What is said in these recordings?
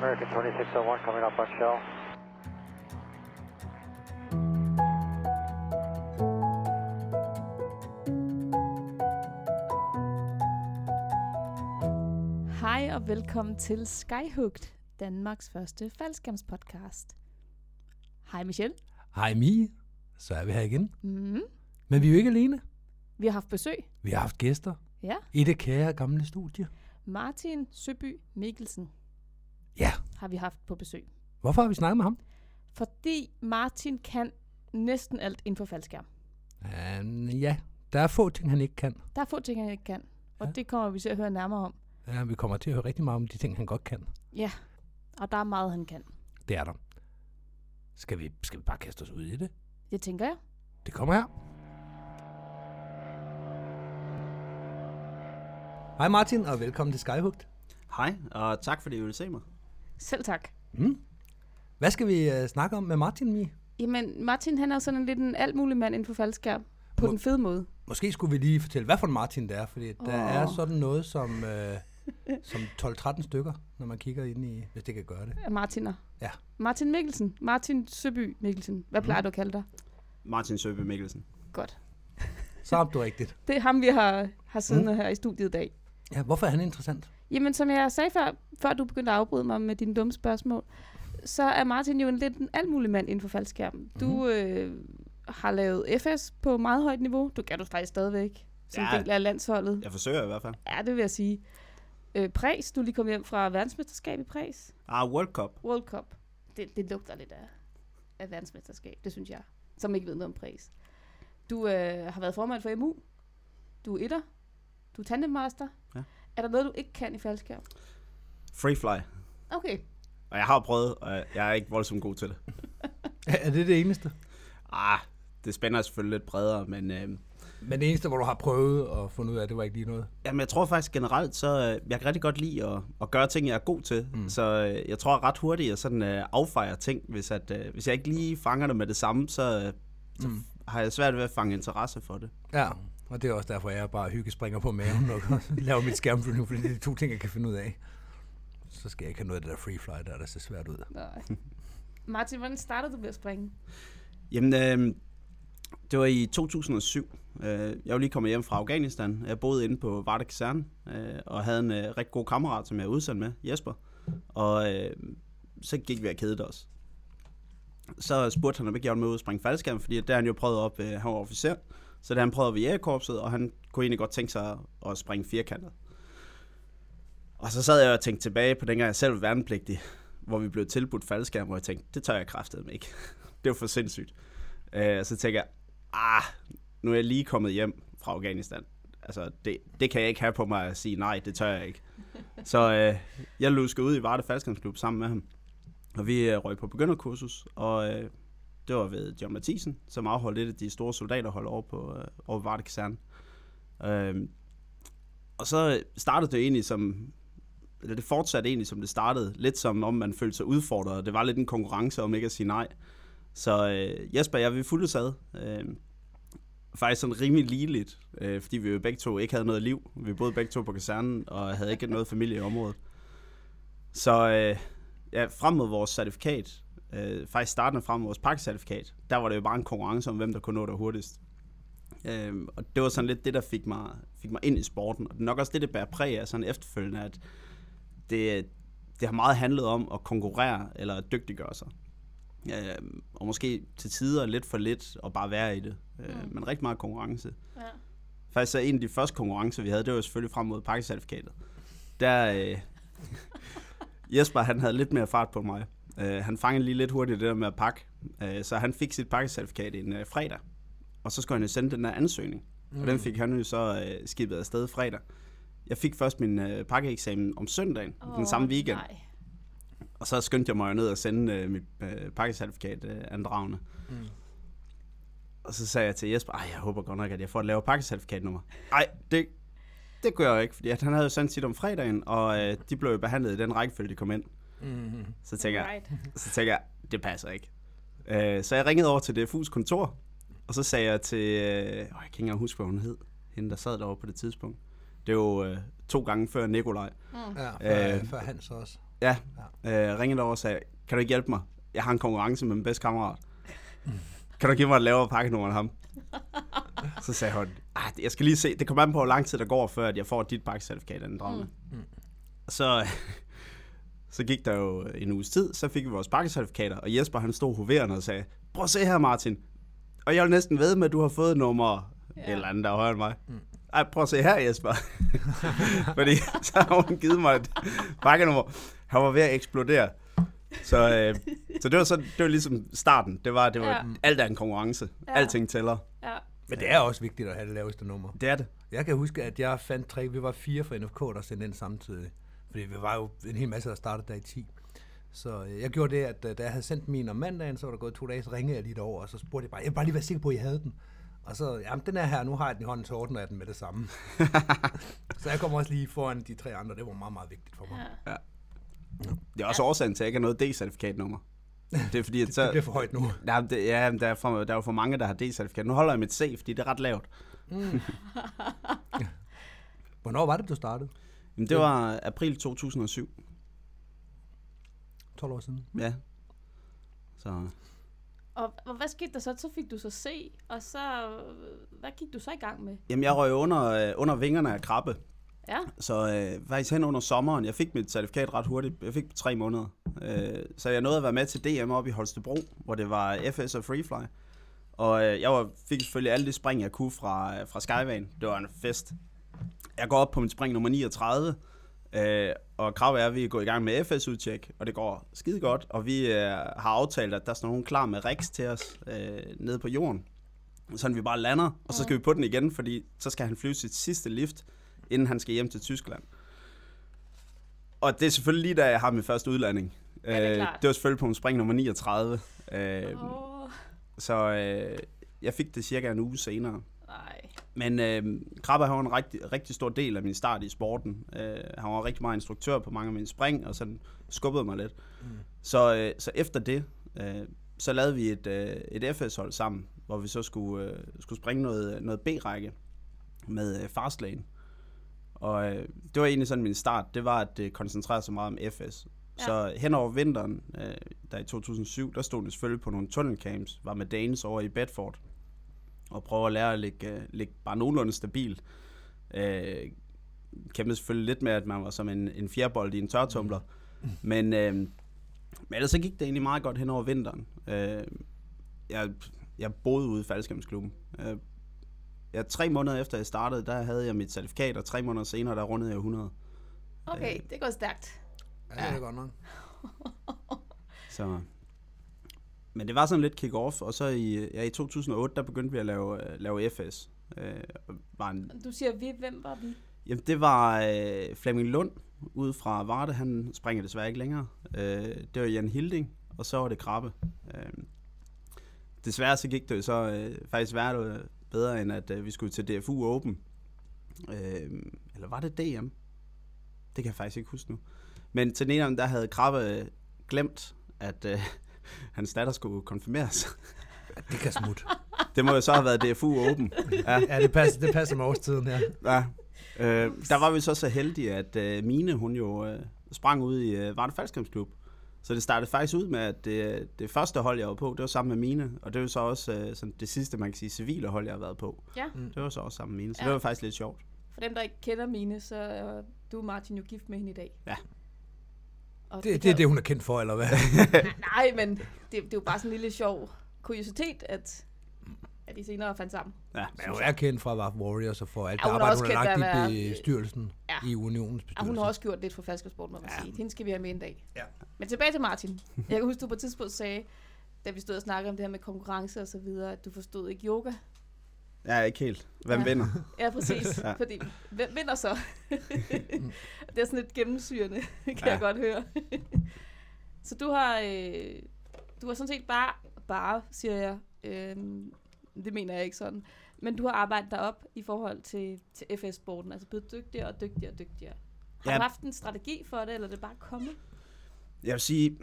American 2601 coming up on shell. Hej og velkommen til Skyhooked, Danmarks første faldskærmspodcast. Hej Michelle. Hej Mie, så er vi her igen. Mm. Men vi er jo ikke alene. Vi har haft besøg. Vi har haft gæster Ja. i det kære gamle studie. Martin Søby Mikkelsen Ja, har vi haft på besøg. hvorfor har vi snakket med ham? Fordi Martin kan næsten alt inden for faldskærm. Uh, ja, der er få ting, han ikke kan. Der er få ting, han ikke kan. Og Ja. det kommer vi til at høre nærmere om. Ja, vi kommer til at høre rigtig meget om de ting, han godt kan. Ja, og der er meget, han kan. Det er der. Skal vi, skal vi bare kaste os ud i det? Det tænker jeg. Det kommer her. Hej Martin, og velkommen til Skyhooked. Hej, og tak fordi I ville se mig. Selv tak. Mm. Hvad skal vi uh, snakke om med Martin, Mie? Jamen, Martin han er sådan lidt en alt mulig mand inden for faldskærm. På Må- den fede måde. Måske skulle vi lige fortælle, hvad for en Martin det er, fordi der Åh. er sådan noget som, øh, som 12-13 stykker, når man kigger ind i, hvis det kan gøre det. Martiner. Ja. Martin Mikkelsen. Martin Søby Mikkelsen. Hvad plejer Mhm. du at kalde dig? Martin Søbe Mikkelsen. Godt. Så har du rigtigt. Det er ham, vi har, har siddende Mm. her i studiet i dag. Ja, hvorfor er han interessant? Jamen, som jeg sagde før, før du begyndte at afbryde mig med dine dumme spørgsmål, så er Martin jo en lidt en alt mulig mand inden for faldskærmen. Du Mhm. øh, har lavet FS på meget højt niveau. Du gør du faktisk stadigvæk som Ja. del af landsholdet. Jeg forsøger i hvert fald. Ja, det vil jeg sige. Øh, præs, du er lige kommet hjem fra verdensmesterskab i præs. Ah, World Cup. World Cup. Det, det lugter lidt af, af verdensmesterskab, det synes jeg, som ikke ved noget om præs. Du øh, har været formand for MU. Du er etter. Du er tandemmaster. Ja. Er der noget, du ikke kan i faldskærm? Free fly. Okay. Og jeg har prøvet, og jeg er ikke voldsomt god til det. Er, det det eneste? Ah, det spænder selvfølgelig lidt bredere, men øh, Men det eneste, hvor du har prøvet og fundet ud af, at det var ikke lige noget? jamen, jeg tror faktisk generelt, så øh, jeg kan rigtig godt lide at, at gøre ting, jeg er god til. Mm. Mm. Så øh, jeg tror ret hurtigt, at jeg sådan øh, affejer ting. Hvis, at, øh, hvis jeg ikke lige fanger det med det samme, så, øh, så Mm. har jeg svært ved at fange interesse for det. Ja, og det er også derfor, jeg bare hygge springer på maven og laver mit skærmflyvning, fordi det er de to ting, jeg kan finde ud af. Så skal jeg ikke have noget af det der free fly, der, der ser svært ud. Nej. Martin, hvordan startede du med at springe? Jamen, øh, det var i 2007. Øh, jeg var lige kommet hjem fra Afghanistan. Jeg boede inde på Varde Kaserne, øh, og havde en øh, rigtig god kammerat, som jeg er udsendt med, Jesper. Og øh, så gik vi og kedede os. Så spurgte han, om ikke jeg ville med ud og springe faldskærm, fordi der han jo prøvet op, øh, han var officer. Så da han prøvede ved jægerkorpset, og han kunne egentlig godt tænke sig at springe firkantet. Og så sad jeg og tænkte tilbage på dengang jeg selv var værnepligtig, hvor vi blev tilbudt faldskærm, hvor jeg tænkte, det tør jeg kraftedeme ikke. det var for sindssygt. Øh, så tænker jeg, ah, nu er jeg lige kommet hjem fra Afghanistan. Altså, det, det kan jeg ikke have på mig at sige, nej, det tør jeg ikke. Så øh, jeg luskede ud i Varde Faldskærmsklub sammen med ham. Og vi øh, røg på begynderkursus, og øh, det var ved John Mathisen, som afholdt lidt af de store soldaterhold over på øh, over Varde Kaserne. Øh, og så startede det egentlig som, eller det fortsatte egentlig som det startede, lidt som om man følte sig udfordret, og det var lidt en konkurrence om ikke at sige nej. Så øh, Jesper og jeg, vi fulgte sad. Øh, faktisk sådan rimelig ligeligt, øh, fordi vi jo begge to ikke havde noget liv. Vi boede begge to på kasernen, og havde ikke noget familie i området. Så øh, ja, frem mod vores certifikat, øh, faktisk startende frem mod vores pakkecertifikat, der var det jo bare en konkurrence om, hvem der kunne nå det hurtigst. Øh, og det var sådan lidt det, der fik mig, fik mig ind i sporten. Og det er nok også det, det bærer præg af sådan efterfølgende, at det, det har meget handlet om at konkurrere eller at dygtiggøre sig. Øh, og måske til tider lidt for lidt at bare være i det. Øh, Mm. Men rigtig meget konkurrence. Ja. Faktisk så en af de første konkurrencer, vi havde, det var selvfølgelig frem mod pakkecertifikatet. Der, øh, Jesper, han havde lidt mere fart på mig. Øh, han fangede lige lidt hurtigt det der med at pakke. Øh, så han fik sit pakkecertifikat en øh, fredag. Og så skulle han jo sende den der ansøgning. Mm. Og den fik han jo så øh, skibet afsted fredag. Jeg fik først min øh, pakkeeksamen om søndagen, oh, den samme weekend. Nej. Og så skyndte jeg mig jo ned og sende øh, mit øh, pakkecertifikat øh, andragende. Mm. Og så sagde jeg til Jesper, ej, jeg håber godt nok, at jeg får et lavere pakkecertifikatnummer. Nej, det, det gør jeg ikke, fordi at han havde jo sendt sit om fredagen, og øh, de blev jo behandlet i den rækkefølge, de kom ind. Mm. Så tænker, jeg, Right. så tænker jeg, det passer ikke. Øh, så jeg ringede over til DFU's kontor, og så sagde jeg til, øh, åh, jeg kan ikke engang huske, hvad hun hed, hende der sad derovre på det tidspunkt. Det er jo øh, to gange før Nikolaj. Ja, før, Øh. før Hans også. Ja, øh, ringede over og sagde, kan du ikke hjælpe mig? Jeg har en konkurrence med min bedste kammerat. Kan du give mig et lavere pakkenummer end ham? Så sagde hun, jeg skal lige se, det kommer an på, hvor lang tid der går, før at jeg får dit pakkecertifikat af den drømme. Mm. Så, så gik der jo en uges tid, så fik vi vores pakkecertifikater, og Jesper han stod hoverende og sagde, prøv at se her Martin, og jeg vil næsten ved med, at du har fået nummer ja. eller andet, der er højere end mig. Mm. Ej, prøv at se her, Jesper. Fordi så har hun givet mig et pakkenummer. Han var ved at eksplodere. Så, øh, så det var så det var ligesom starten. Det var, det var Ja. alt er en konkurrence. Ja. Alting tæller. Ja. Men det er også vigtigt at have det laveste nummer. Det er det. Jeg kan huske, at jeg fandt tre, vi var fire fra NFK, der sendte ind samtidig. Fordi vi var jo en hel masse, der startede der i 10. Så øh, jeg gjorde det, at øh, da jeg havde sendt min om mandagen, så var der gået to dage, så ringede jeg lige derover, og så spurgte jeg bare, jeg vil bare lige være sikker på, at I havde den. Og så, jamen den er her, nu har jeg den i hånden, så ordner jeg den med det samme. så jeg kom også lige foran de tre andre, det var meget, meget vigtigt for mig. ja. Det er også årsagen til, at jeg ikke har noget D-certifikatnummer. Det er fordi, at så... Det bliver for højt nu. Men det, ja, der er, for, der er jo for mange, der har D-certifikat. Nu holder jeg mit C, fordi det er ret lavt. Hvornår var det, du startede? Men det var april 2007. 12 år siden. Ja. Så Og, og hvad skete der så? Så fik du så C, og så... øh, Hvad gik du så i gang med? Jamen, jeg røg under, øh, under vingerne af krabbe. Ja, Så øh, faktisk hen under sommeren, jeg fik mit certifikat ret hurtigt. Jeg fik på tre måneder. Øh, så jeg nåede at være med til DM op i Holstebro, hvor det var FS og Freefly. Og øh, jeg var, fik selvfølgelig alle de spring, jeg kunne fra, fra Skyvane. Det var en fest. Jeg går op på min spring nummer 39, øh, og kravet er, at vi går i gang med FS-udtjek, og det går skide godt. Og vi øh, har aftalt, at der står nogen klar med Rex til os øh, nede på jorden. Sådan vi bare lander, og så skal vi på den igen, fordi så skal han flyve sit sidste lift, inden han skal hjem til Tyskland. Og det er selvfølgelig lige da jeg har min første udlanding. Ja, det er Øh, det var selvfølgelig på min spring nummer 39. Øh, Åh, Så øh, jeg fik det cirka en uge senere. nej. Men øh, Krabbe har en rigtig, rigtig stor del af min start i sporten. Øh, han var rigtig meget instruktør på mange af mine spring, og sådan skubbede mig lidt. Mm. Så, øh, så efter det, øh, så lavede vi et, øh, et FS-hold sammen, hvor vi så skulle, øh, skulle springe noget, noget B-række med øh, Fastlane. Og øh, det var egentlig sådan min start, det var at øh, koncentrere sig meget om FS. Ja. Så hen over vinteren, øh, der i 2007, der stod det selvfølgelig på nogle tunnelcamps, var med Danes over i Bedford, og prøve at lære at ligge, øh, ligge bare nogenlunde stabilt. Øh, kæmpede selvfølgelig lidt med, at man var som en, en fjerbold i en tørtumbler. Men, øh, men ellers så gik det egentlig meget godt hen over vinteren. Øh, jeg, jeg boede ude i faldskærmsklubben. Øh, ja, tre måneder efter jeg startede, der havde jeg mit certifikat, og tre måneder senere, der rundede jeg 100. Okay, det går stærkt. Ja, det er godt nok. Så. Men det var sådan lidt kick-off, og så i, ja, i 2008, der begyndte vi at lave, øh, lave FS. Øh, var en, Du siger vi, hvem var vi? Jamen, det var øh, Flemming Lund ude fra Varde. Han springer desværre ikke længere. Øh, det var Jan Hilding, og så var det Krabbe. Øh, desværre så gik det jo så øh, faktisk værre bedre, end at øh, vi skulle til DFU Open. Øh, eller var det DM? Det kan jeg faktisk ikke huske nu. Men til den ene der havde Krabbe øh, glemt, at øh, hans datter skulle konfirmeres. Det kan smutte. det må jo så have været DFU Open. Ja. Ja, det passer, det passer med årstiden her. Ja. Øh, der var vi så så heldige, at øh, Mine, hun jo øh, sprang ud i øh, Varde Faldskærmsklub. Så det startede faktisk ud med, at det, det første hold, jeg var på, det var sammen med Mine. Og det var så også øh, sådan det sidste, man kan sige, civile hold, jeg har været på. Ja, Det var så også sammen med Mine. Så Ja. det var faktisk lidt sjovt. for dem, der ikke kender mine, så er du Martin jo gift med hende i dag. Ja. Og Det, det kan er det, hun er kendt for, eller hvad? Nej, men det, det er jo bare sådan en lille sjov kuriositet, at, at de senere fandt sammen. Ja, Men hun er kendt fra Warf Warriors og for alt Ja, det arbejde, hun har lagt at i være- bestyrelsen, Ja. i unionens Og bestyrelse. hun har også gjort lidt for falskersport, må man Ja. sige. Hende skal vi have med en dag. Ja. Men tilbage til Martin. Jeg kan huske, du på et tidspunkt sagde, da vi stod og snakkede om det her med konkurrence og så videre, at du forstod ikke yoga. Ja ikke helt. Hvem Ja. vinder? Ja, præcis. Ja. Fordi, hvem vinder så? det er sådan lidt gennemsyrende, kan. Ja. jeg godt høre. så du har, øh, du har sådan set bare, bare siger jeg, øh, det mener jeg ikke sådan, men du har arbejdet dig op i forhold til, til FS-sporten, altså blevet dygtigere og dygtigere og dygtigere. Har Ja. du haft en strategi for det, eller er det bare kommet? Jeg vil sige,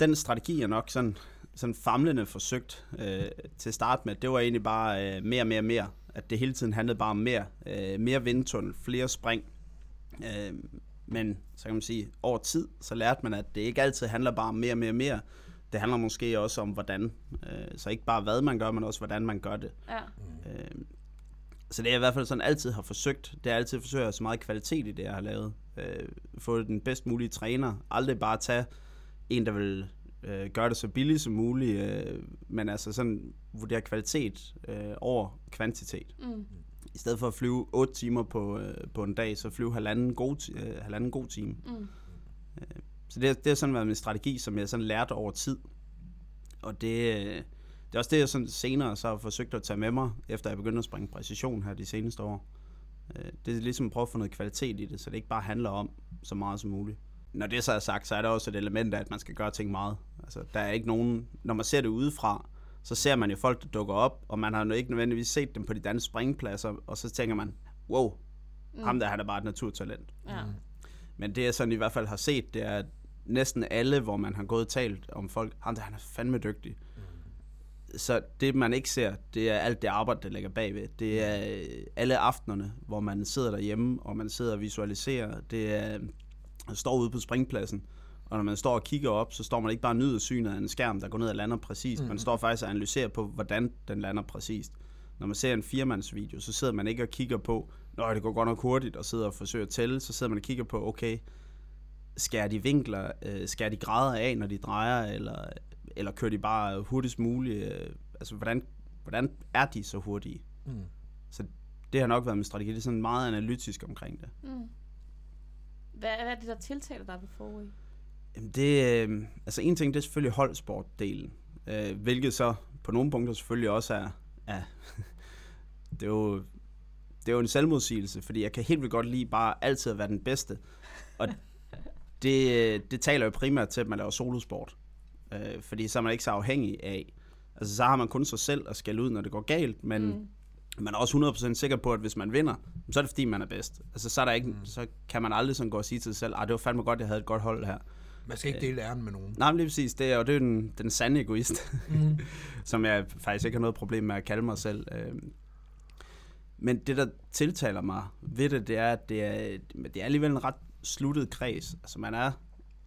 den strategi er nok sådan sådan famlende forsøgt øh, til at starte med, det var egentlig bare øh, mere og mere mere. At det hele tiden handlede bare om mere. Øh, mere vindtunnel, flere spring. Øh, men så kan man sige, over tid, så lærte man, at det ikke altid handler bare om mere mere mere. Det handler måske også om, hvordan. Øh, så ikke bare hvad man gør, men også hvordan man gør det. Ja. Øh, så det er i hvert fald sådan altid har forsøgt. Det er altid forsøgt at have så meget kvalitet i det, jeg har lavet. Øh, få den bedst mulige træner. Aldrig bare tage en, der vil øh, gøre det så billigt som muligt, øh, men altså sådan vurdere kvalitet øh, over kvantitet. Mm. I stedet for at flyve 8 timer på, øh, på en dag, så flyve halvanden god, øh, halvanden god time. Mm. Så det, det har sådan været min strategi, som jeg sådan lærte over tid. Og det, øh, det er også det, jeg sådan senere så har forsøgt at tage med mig, efter jeg begyndte at springe præcision her de seneste år. Øh, Det er ligesom at prøve at få noget kvalitet i det, så det ikke bare handler om så meget som muligt. Når det så er sagt, så er der også et element af, at man skal gøre ting meget. Altså, der er ikke nogen, når man ser det udefra, så ser man jo folk, der dukker op, og man har jo ikke nødvendigvis set dem på de danske springpladser, og så tænker man, wow, mm. ham der han er bare et naturtalent. Ja. Men det jeg sådan i hvert fald har set, det er at næsten alle, hvor man har gået og talt om folk, ham der han er fandme dygtig. Så det man ikke ser, det er alt det arbejde, der ligger bagved. Det er øh, alle aftenerne, hvor man sidder derhjemme, og man sidder og visualiserer. Det er, man står ude på springpladsen, og når man står og kigger op, så står man ikke bare og nyder synet af en skærm, der går ned og lander præcist. Man står faktisk og analyserer på, hvordan den lander præcist. Når man ser en firmandsvideo, så sidder man ikke og kigger på, Nå, det går godt nok hurtigt, og sidder og forsøger at tælle. Så sidder man og kigger på, okay, skærer de vinkler, øh, skærer de grader af, når de drejer, eller, eller kører de bare hurtigst muligt? Øh, altså, hvordan, hvordan er de så hurtige? Mm. Så det har nok været min strategi. Det er sådan meget analytisk omkring det. Mm. Hvad, hvad er det, der tiltaler dig ved forrige? Jamen det, øh, altså en ting, det er selvfølgelig holdsportdelen, øh, hvilket så på nogle punkter selvfølgelig også er, er det er jo det er jo en selvmodsigelse, fordi jeg kan helt vildt godt lide bare altid at være den bedste. Og det, det taler jo primært til, at man laver solosport. Øh, fordi så er man ikke så afhængig af, altså så har man kun sig selv at skælde ud, når det går galt, men mm. Man er også 100% sikker på, at hvis man vinder, så er det fordi, man er bedst. Altså så, er der ikke, mm. så kan man aldrig sådan gå og sige til sig selv, at det var fandme godt, jeg havde et godt hold her. Man skal ikke dele æren med nogen. Nej, men lige præcis. Det er, og det er den, den sande egoist, Mm. som jeg faktisk ikke har noget problem med at kalde mig selv. Øhm, Men det, der tiltaler mig ved det, det er, at det er, det er alligevel en ret sluttet kreds. Altså, man er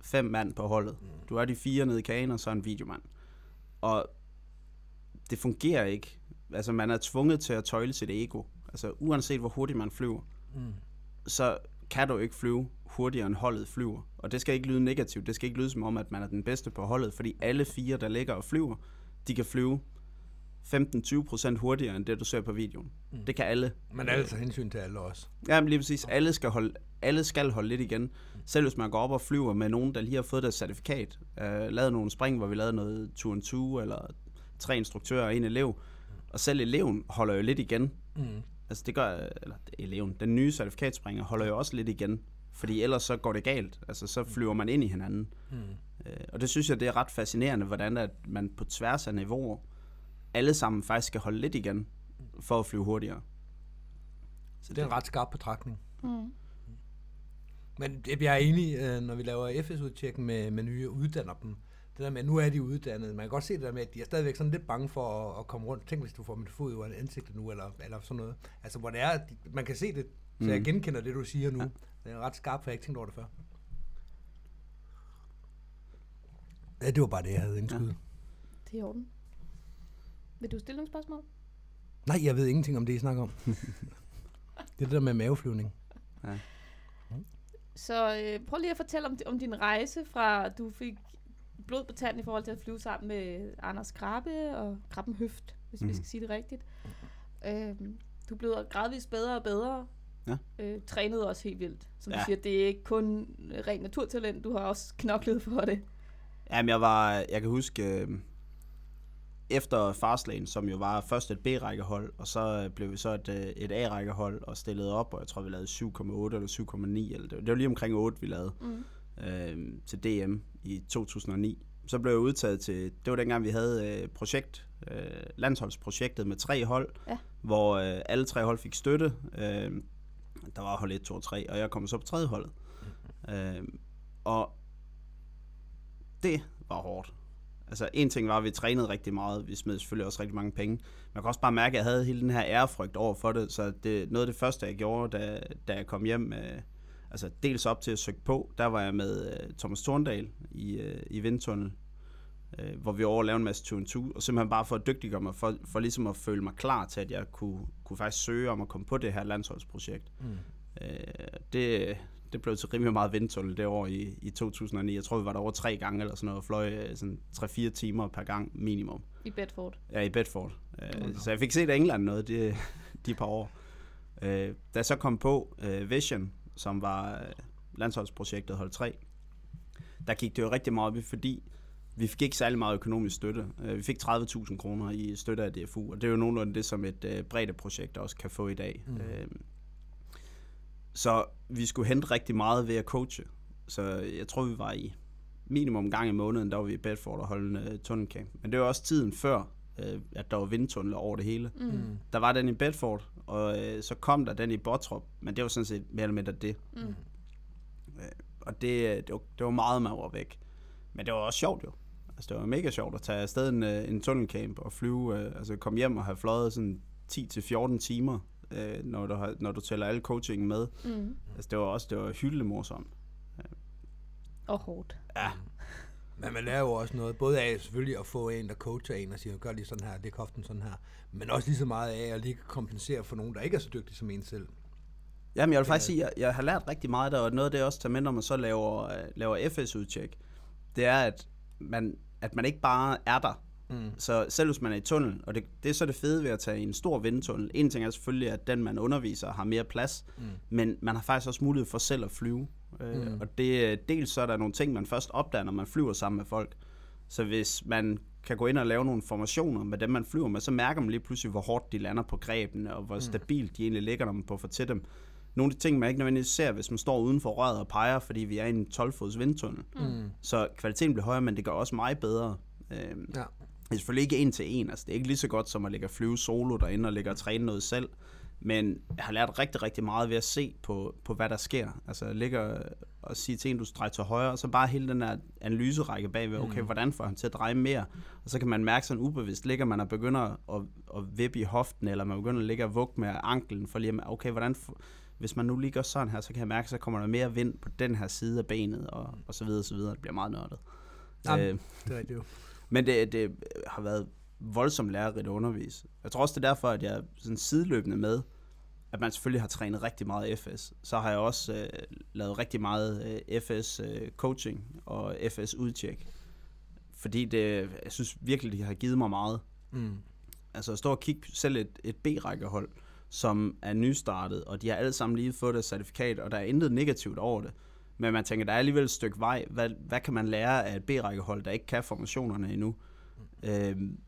fem mand på holdet. Du er de fire nede i kagen, og så en videomand. Og det fungerer ikke. Altså, man er tvunget til at tøjle sit ego. Altså, uanset hvor hurtigt man flyver, Mm. så kan du ikke flyve hurtigere end holdet flyver. Og det skal ikke lyde negativt. Det skal ikke lyde som om, at man er den bedste på holdet, fordi alle fire, der ligger og flyver, de kan flyve 15-20% hurtigere end det, du ser på videoen. Mm. Det kan alle. Men alle tager hensyn til alle også. Ja, men lige præcis. Alle skal, holde, alle skal holde lidt igen. Selv hvis man går op og flyver med nogen, der lige har fået deres certifikat, øh, lavet nogle spring, hvor vi lavede noget 2 and 2 eller tre instruktører og en elev, og selv eleven holder jo lidt igen. Mm. Altså det gør, eller eleven, den nye certifikatspringer holder jo også lidt igen, fordi ellers så går det galt. Altså så flyver man ind i hinanden. Mm. Øh, og det synes jeg, det er ret fascinerende, hvordan at man på tværs af niveauer, alle sammen faktisk skal holde lidt igen, for at flyve hurtigere. Så det er en ret skarp betragtning. Mm. Men det- jeg er enig, øh, når vi laver FS-udtjek med, med nye uddanner dem. Det der med, at nu er de uddannet. Man kan godt se det der med, at de er stadigvæk sådan lidt bange for at, at komme rundt. Tænk, hvis du får mit fod over ansigtet nu, eller, eller sådan noget. Altså, hvor det er, at de, man kan se det. Så Mm. jeg genkender det, du siger nu. Ja. Ja. Det er ret skarpt, for jeg ikke tænkt over det før. Ja, det var bare det, jeg havde indskyde. Ja. Det er i orden. Vil du stille nogle spørgsmål? Nej, jeg ved ingenting om det, I snakker om. det er det der med maveflyvning. Så øh, prøv lige at fortælle om, om din rejse fra, du fik blod på tanden i forhold til at flyve sammen med Anders Krabbe og Krabben Høft, hvis mm. vi Mhm. skal sige det rigtigt. Øh, du blev gradvist bedre og bedre. Ja. Øh, trænede også helt vildt. Som ja. Du siger, det er ikke kun ren naturtalent, du har også knoklet for det. Jamen, jeg var, jeg kan huske, øh, efter Fastlane, som jo var først et B-rækkehold, og så øh, blev vi så et, øh, et A-rækkehold og stillede op, og jeg tror, vi lavede 7,8 eller 7,9, eller det, var- det var lige omkring 8, vi lavede Mm. øh, til DM i 2009. Så blev jeg udtaget til, det var dengang, vi havde øh, projekt, øh, landsholdsprojektet med tre hold, Ja. hvor øh, alle tre hold fik støtte. Øh, der var hold 1, 2 og 3, og jeg kom så på tredje holdet. Øh, og det var hårdt. Altså en ting var, at vi trænede rigtig meget, vi smed selvfølgelig også rigtig mange penge. Man kan også bare mærke, at jeg havde hele den her ærefrygt over for det, så det, noget af det første, jeg gjorde, da, da jeg kom hjem, øh, altså dels op til at søge på, der var jeg med øh, Thomas Thorndal i, øh, i Vindtunnel, øh, hvor vi over lavede en masse 2 2 og simpelthen bare for at dygtiggøre mig, for, for ligesom at føle mig klar til, at jeg kunne, kunne faktisk søge om at komme på det her landsholdsprojekt. Mm. Øh, det, det blev til rimelig meget vindtunnel det år i, i 2009. Jeg tror, vi var der over tre gange eller sådan noget, og fløj øh, sådan 3-4 timer per gang minimum. I Bedford. Ja, i Bedford. Øh, så jeg fik set England noget de, de par år. Øh, da jeg så kom på øh, Vision, som var øh, landsholdsprojektet hold 3, der gik det jo rigtig meget op i, fordi vi fik ikke særlig meget økonomisk støtte. Øh, vi fik 30.000 kroner i støtte af DFU, og det er jo nogenlunde det, som et øh, bredt projekt også kan få i dag. Mm. Så vi skulle hente rigtig meget ved at coache. Så jeg tror, vi var i minimum en gang i måneden, der var vi i Bedford og holdt en uh, tunnelcamp. Men det var også tiden før, uh, at der var vindtunnel over det hele. Mm. Mm. Der var den i Bedford, og uh, så kom der den i Bottrop, men det var sådan set mere eller mindre det. Mm. Uh, og det, det, var, det var meget, man var væk. Men det var også sjovt jo. Altså, det var mega sjovt at tage afsted en, uh, en tunnelcamp og flyve, uh, altså komme hjem og have fløjet sådan 10-14 timer, uh, når, du har, når du tæller alle coachingen med. Mm. Altså, det var også det var hyldelig morsomt. Og hårdt. Ja, Men man lærer jo også noget, både af selvfølgelig at få en, der coacher en og siger, gør lige sådan her, det koften sådan her, men også lige så meget af at lige kompensere for nogen, der ikke er så dygtige som en selv. Jamen, jeg vil faktisk sige, at jeg, jeg har lært rigtig meget der, og noget af det jeg også tager med, når man så laver, øh, laver FS-udtjek, det er, at man, at man ikke bare er der. Mm. Så selv hvis man er i tunnel, og det, det er så det fede ved at tage en stor vindtunnel. En ting er selvfølgelig, at den, man underviser, har mere plads, Mm. men man har faktisk også mulighed for selv at flyve. Øh, Mm. Og det, dels så er der nogle ting, man først opdager, når man flyver sammen med folk. Så hvis man kan gå ind og lave nogle formationer med dem, man flyver med, så mærker man lige pludselig, hvor hårdt de lander på grebene, og hvor stabilt de egentlig ligger, når man puffer til dem. Nogle af de ting, man ikke nødvendigvis ser, hvis man står uden for røret og peger, fordi vi er i en 12-fods vindtunnel. Mm. Så kvaliteten bliver højere, men det gør også mig bedre. Øhm, Ja. det er selvfølgelig ikke en til en, altså det er ikke lige så godt som at ligge og flyve solo derinde og ligge og træne noget selv. Men jeg har lært rigtig, rigtig meget ved at se på, på hvad der sker. Altså jeg ligger og sige til en, du streger til højre, og så bare hele den der analyserække bagved, okay, hvordan får han til at dreje mere? Og så kan man mærke sådan ubevidst, ligger man og begynder at, at vippe i hoften, eller man begynder at ligge og vugge med anklen, for lige at, okay, hvordan, hvis man nu lige gør sådan her, så kan jeg mærke, så kommer der mere vind på den her side af benet, og, og så videre, og så videre. Det bliver meget nørdet. Jamen, Øh, Det er rigtigt jo. men det, det har været voldsomt lærerigt at undervise. Jeg tror også, det er derfor, at jeg sådan sideløbende med, at man selvfølgelig har trænet rigtig meget FS. Så har jeg også øh, lavet rigtig meget øh, FS øh, coaching og FS udtjek. Fordi det, jeg synes virkelig, det har givet mig meget. Mm. Altså at stå og kigge selv et, et B-rækkehold, som er nystartet, og de har alle sammen lige fået det certifikat, og der er intet negativt over det. Men man tænker, der er alligevel et stykke vej. Hvad, hvad kan man lære af et B-rækkehold, der ikke kan formationerne endnu? Øhm,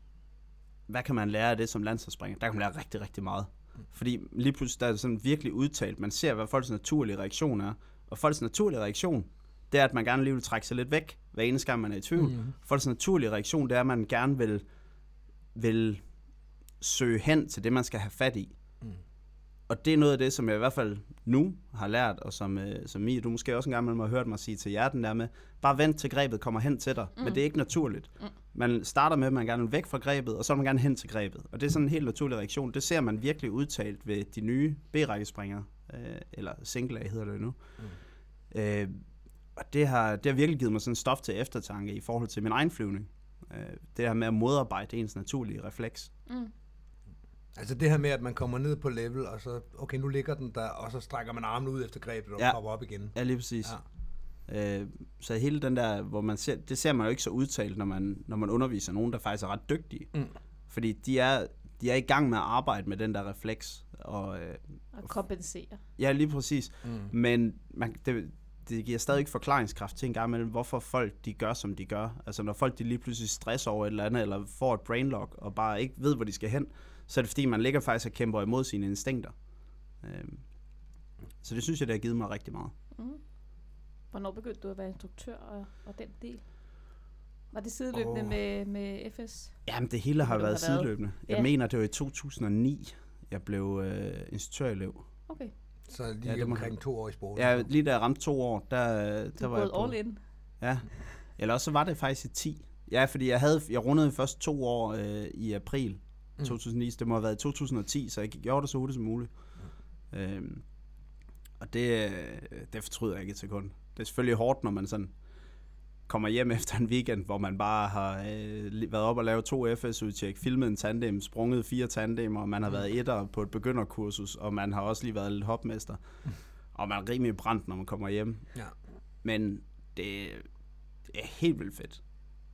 hvad kan man lære af det som landsholdsspringer? Der kan man lære rigtig, rigtig meget. Fordi lige pludselig der er det sådan virkelig udtalt. Man ser, hvad folks naturlige reaktion er. Og folks naturlige reaktion, det er, at man gerne lige vil trække sig lidt væk, hver eneste gang man er i tvivl. Mm. Folks naturlige reaktion, det er, at man gerne vil, vil søge hen til det, man skal have fat i. Mm. Og det er noget af det, som jeg i hvert fald nu har lært, og som, øh, som Mie, du måske også engang har hørt mig sige til jer, den der med, bare vent til grebet kommer hen til dig. Mm. Men det er ikke naturligt. Mm. Man starter med, at man gerne vil væk fra grebet, og så vil man gerne hen til grebet. Og det er sådan en helt naturlig reaktion. Det ser man virkelig udtalt ved de nye B-rækkespringere, øh, eller single A hedder det nu. Mm. Øh, og det har, det har virkelig givet mig sådan stof til eftertanke i forhold til min egen flyvning. Øh, det her med at modarbejde ens naturlige refleks. Mm. Altså det her med, at man kommer ned på level, og så, okay, nu ligger den der, og så strækker man armen ud efter grebet og Ja. hopper op igen. Ja, lige præcis. Ja. Øh, så hele den der, hvor man ser, det ser man jo ikke så udtalt, når man, når man underviser nogen, der faktisk er ret dygtige. Mm. Fordi de er, de er i gang med at arbejde med den der refleks. Og, øh, Og kompensere. ja, lige præcis. Mm. Men man, det, det giver stadig ikke forklaringskraft til en gang imellem, hvorfor folk de gør, som de gør. Altså når folk de lige pludselig stresser over et eller andet, eller får et brainlock, og bare ikke ved, hvor de skal hen, så er det fordi, man ligger faktisk og kæmper imod sine instinkter. Øhm, så det synes jeg, det har givet mig rigtig meget. Mm. Hvornår begyndte du at være instruktør og, og den del? Var det sideløbende oh. med, med FS? Jamen, det hele har det været have været. sideløbende. Jeg Ja. mener, det var i 2009, jeg blev øh, instruktørelev. Okay. Så lige Ja, omkring to år i sport. Ja, lige da jeg ramte to år, der, Du der er var jeg på. all in. Ja. Eller også så var det faktisk i 10. Ja, fordi jeg havde jeg rundede først to år øh, i april Mm. 2009, så det må have været i 2010, så jeg gjorde det så hurtigt som muligt. Øhm, og det, øh, det fortryder jeg ikke et sekund. Det er selvfølgelig hårdt, når man sådan kommer hjem efter en weekend, hvor man bare har øh, været op og lavet to FS-udtjek, filmet en tandem, sprunget fire tandemer, og man har været etter på et begynderkursus, og man har også lige været lidt hopmester. Og man er rimelig brændt, når man kommer hjem. Ja. Men det, er helt vildt fedt.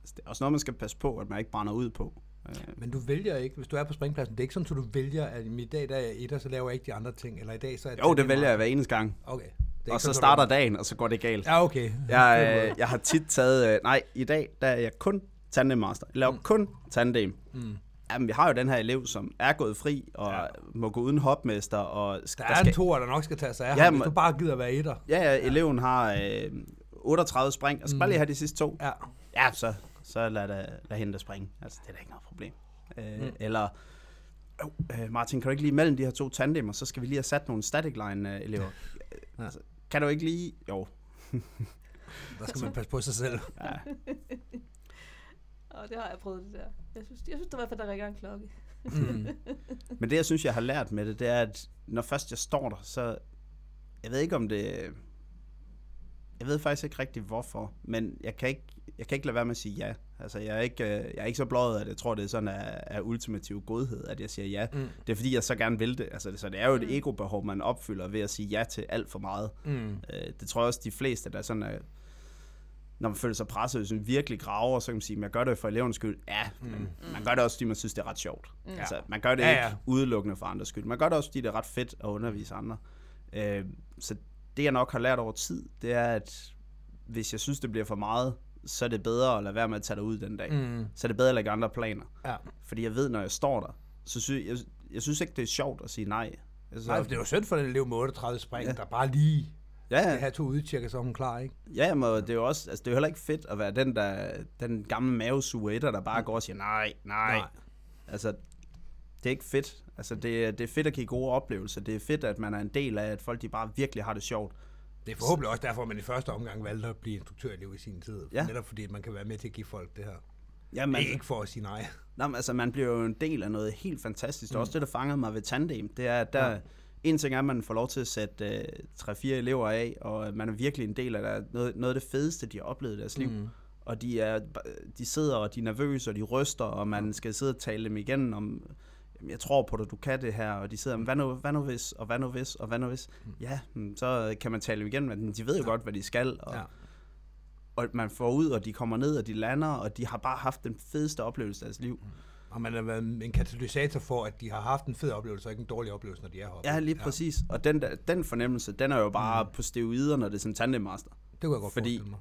Altså, det er også noget, man skal passe på, at man ikke brænder ud på. Øh, Men du vælger ikke, hvis du er på springpladsen, det er ikke sådan, at du vælger, at i dag der er jeg etter, så laver jeg ikke de andre ting, eller i dag så er jo, det vælger jeg hver eneste gang. Okay. Det Og så sådan, starter du- dagen, og så går det galt. Ja, okay. Jeg, øh, jeg har tit taget... Øh, nej, i dag der er jeg kun tandem master. Jeg laver mm. kun tandem. Mm. Jamen, vi har jo den her elev, som er gået fri, og Ja. ja. må gå uden hopmester, og Der er en toer, der nok skal tage sig af Ja, ham, hvis du bare gider være etter. Ja, ja, eleven har øh, 38 spring, og skal Mm. bare lige have de sidste to. Ja. Ja, så, så lad, da, lad hende da springe. Altså, det er da ikke noget problem. Øh, Mm. Eller, øh, Martin, kan du ikke lige mellem de her to tandemer, så skal vi lige have sat nogle static line øh, elever. Ja. Ja. Altså, kan du ikke lige... Jo. Der skal man passe på sig selv. Ja. Og det har jeg prøvet det der. Jeg synes, jeg synes det var i hvert fald, der ringer en klokke. Mm. Men det, jeg synes, jeg har lært med det, det er, at når først jeg står der, så... Jeg ved ikke, om det... Jeg ved faktisk ikke rigtig, hvorfor, men jeg kan ikke, jeg kan ikke lade være med at sige ja. Altså, jeg er ikke, øh, jeg er ikke så blået, at jeg tror, det er sådan af, af ultimativ godhed, at jeg siger ja. Mm. Det er fordi, jeg så gerne vil det. Altså, det- så det er jo et Mm. ego-behov, man opfylder ved at sige ja til alt for meget. Mm. Øh, det tror jeg også, de fleste, der sådan er, når man føler sig presset, hvis man virkelig graver, så kan man sige, at jeg gør det for elevens skyld. Ja, mm. men man gør det også, fordi man synes, det er ret sjovt. Mm. Mm. Altså, man gør det Ja, ja, ja. ikke udelukkende for andres skyld. Man gør det også, fordi det er ret fedt at undervise andre. Øh, så det, jeg nok har lært over tid, det er, at hvis jeg synes, det bliver for meget, så er det bedre at lade være med at tage dig ud den dag. Mm. Mm. Så er det bedre at lægge andre planer. Ja. Fordi jeg ved, når jeg står der, så synes jeg, jeg synes ikke, det er sjovt at sige nej. Altså, Nej, for det er jo synd for den elev med 38 spring, ja. Der bare lige ja, skal have to udtjekker, så er hun klar, ikke? Ja, men det er jo også, altså det er jo heller ikke fedt at være den, der, den gamle mavesuger etter, der bare går og siger nej, nej. Nej. Altså, det er ikke fedt. Altså, det, er- det er fedt at give gode oplevelser. Det er fedt, at man er en del af, at folk de bare virkelig har det sjovt. Det er forhåbentlig også derfor, at man i første omgang valgte at blive instruktørelev i sin tid. Ja. Netop fordi, man kan være med til at give folk det her. Jamen, Man, ikke for at sige nej. nej, men altså, man bliver jo en del af noget helt fantastisk. Det er Mm. også det, der fangede mig ved tandem. Det er, at der, Ja. en ting er, at man får lov til at sætte øh, 3-4 elever af, og man er virkelig en del af der, noget, noget af det fedeste, de har oplevet i deres liv. Mm. og de, er, de sidder, og de er nervøse, og de ryster, og man skal sidde og tale dem igen om, "Jamen, jeg tror på dig, du kan det her, og de sidder, "Men hvad nu, hvad nu hvis, og hvad nu hvis, og hvad nu hvis, ja, mm, så kan man tale igen, men de ved jo godt, hvad de skal, og, Ja. ja. og man får ud, og de kommer ned, og de lander, og de har bare haft den fedeste oplevelse af deres liv. Og man har været en katalysator for, at de har haft en fed oplevelse, og ikke en dårlig oplevelse, når de er heroppe. Ja, lige præcis. Og den, der, den fornemmelse, den er jo bare Mm. på steroider, når det er som tandemmaster. Det kunne jeg godt Fordi- mig.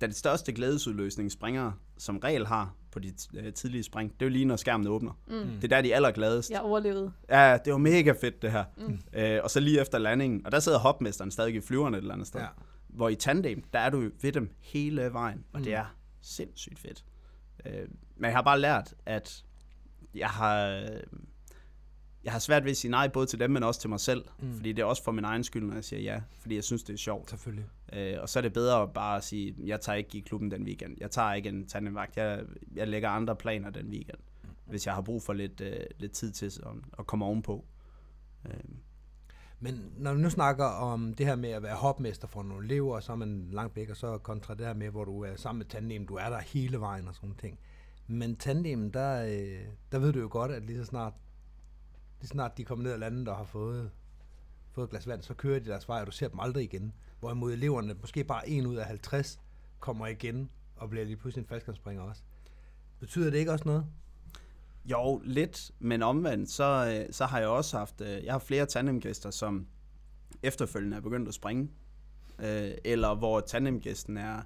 Den største glædesudløsning springere som regel har på de øh, tidlige spring, det er jo lige, når skærmen åbner. Mm. Det er der, de er allergladest. Jeg overlevede. Ja, det var mega fedt, det her. Mm. Øh, og så lige efter landingen, og der sidder hopmesteren stadig i flyverne et eller andet sted. Ja. Hvor i tandem, der er du jo ved dem hele vejen, og Mm. det er sindssygt fedt. Øh, men jeg har bare lært, at jeg har, jeg har svært ved at sige nej, både til dem, men også til mig selv. Mm. Mm. Fordi det er også for min egen skyld, når jeg siger ja, fordi jeg synes, det er sjovt. Selvfølgelig. Øh, og så er det bedre at bare sige, jeg tager ikke i klubben den weekend. Jeg tager ikke en tandemvagt. Jeg, jeg lægger andre planer den weekend, hvis jeg har brug for lidt, øh, lidt tid til at, at komme ovenpå. Øh, Men når vi nu snakker om det her med at være hopmester for nogle elever, så er man langt væk, og så kontra det her med, hvor du er sammen med tandem, du er der hele vejen og sådan ting. Men tandem, der, øh, der ved du jo godt, at lige så snart, lige så snart de kommer ned ad landet og har fået, fået et glas vand, så kører de deres vej, og du ser dem aldrig igen. Hvorimod eleverne, måske bare en ud af 50, kommer igen og bliver lige pludselig en faldskærmsspringer også. Betyder det ikke også noget? Jo, lidt, men omvendt, så, øh, så har jeg også haft, øh, jeg har flere tandemgæster, som efterfølgende er begyndt at springe, øh, eller hvor tandemgæsten er,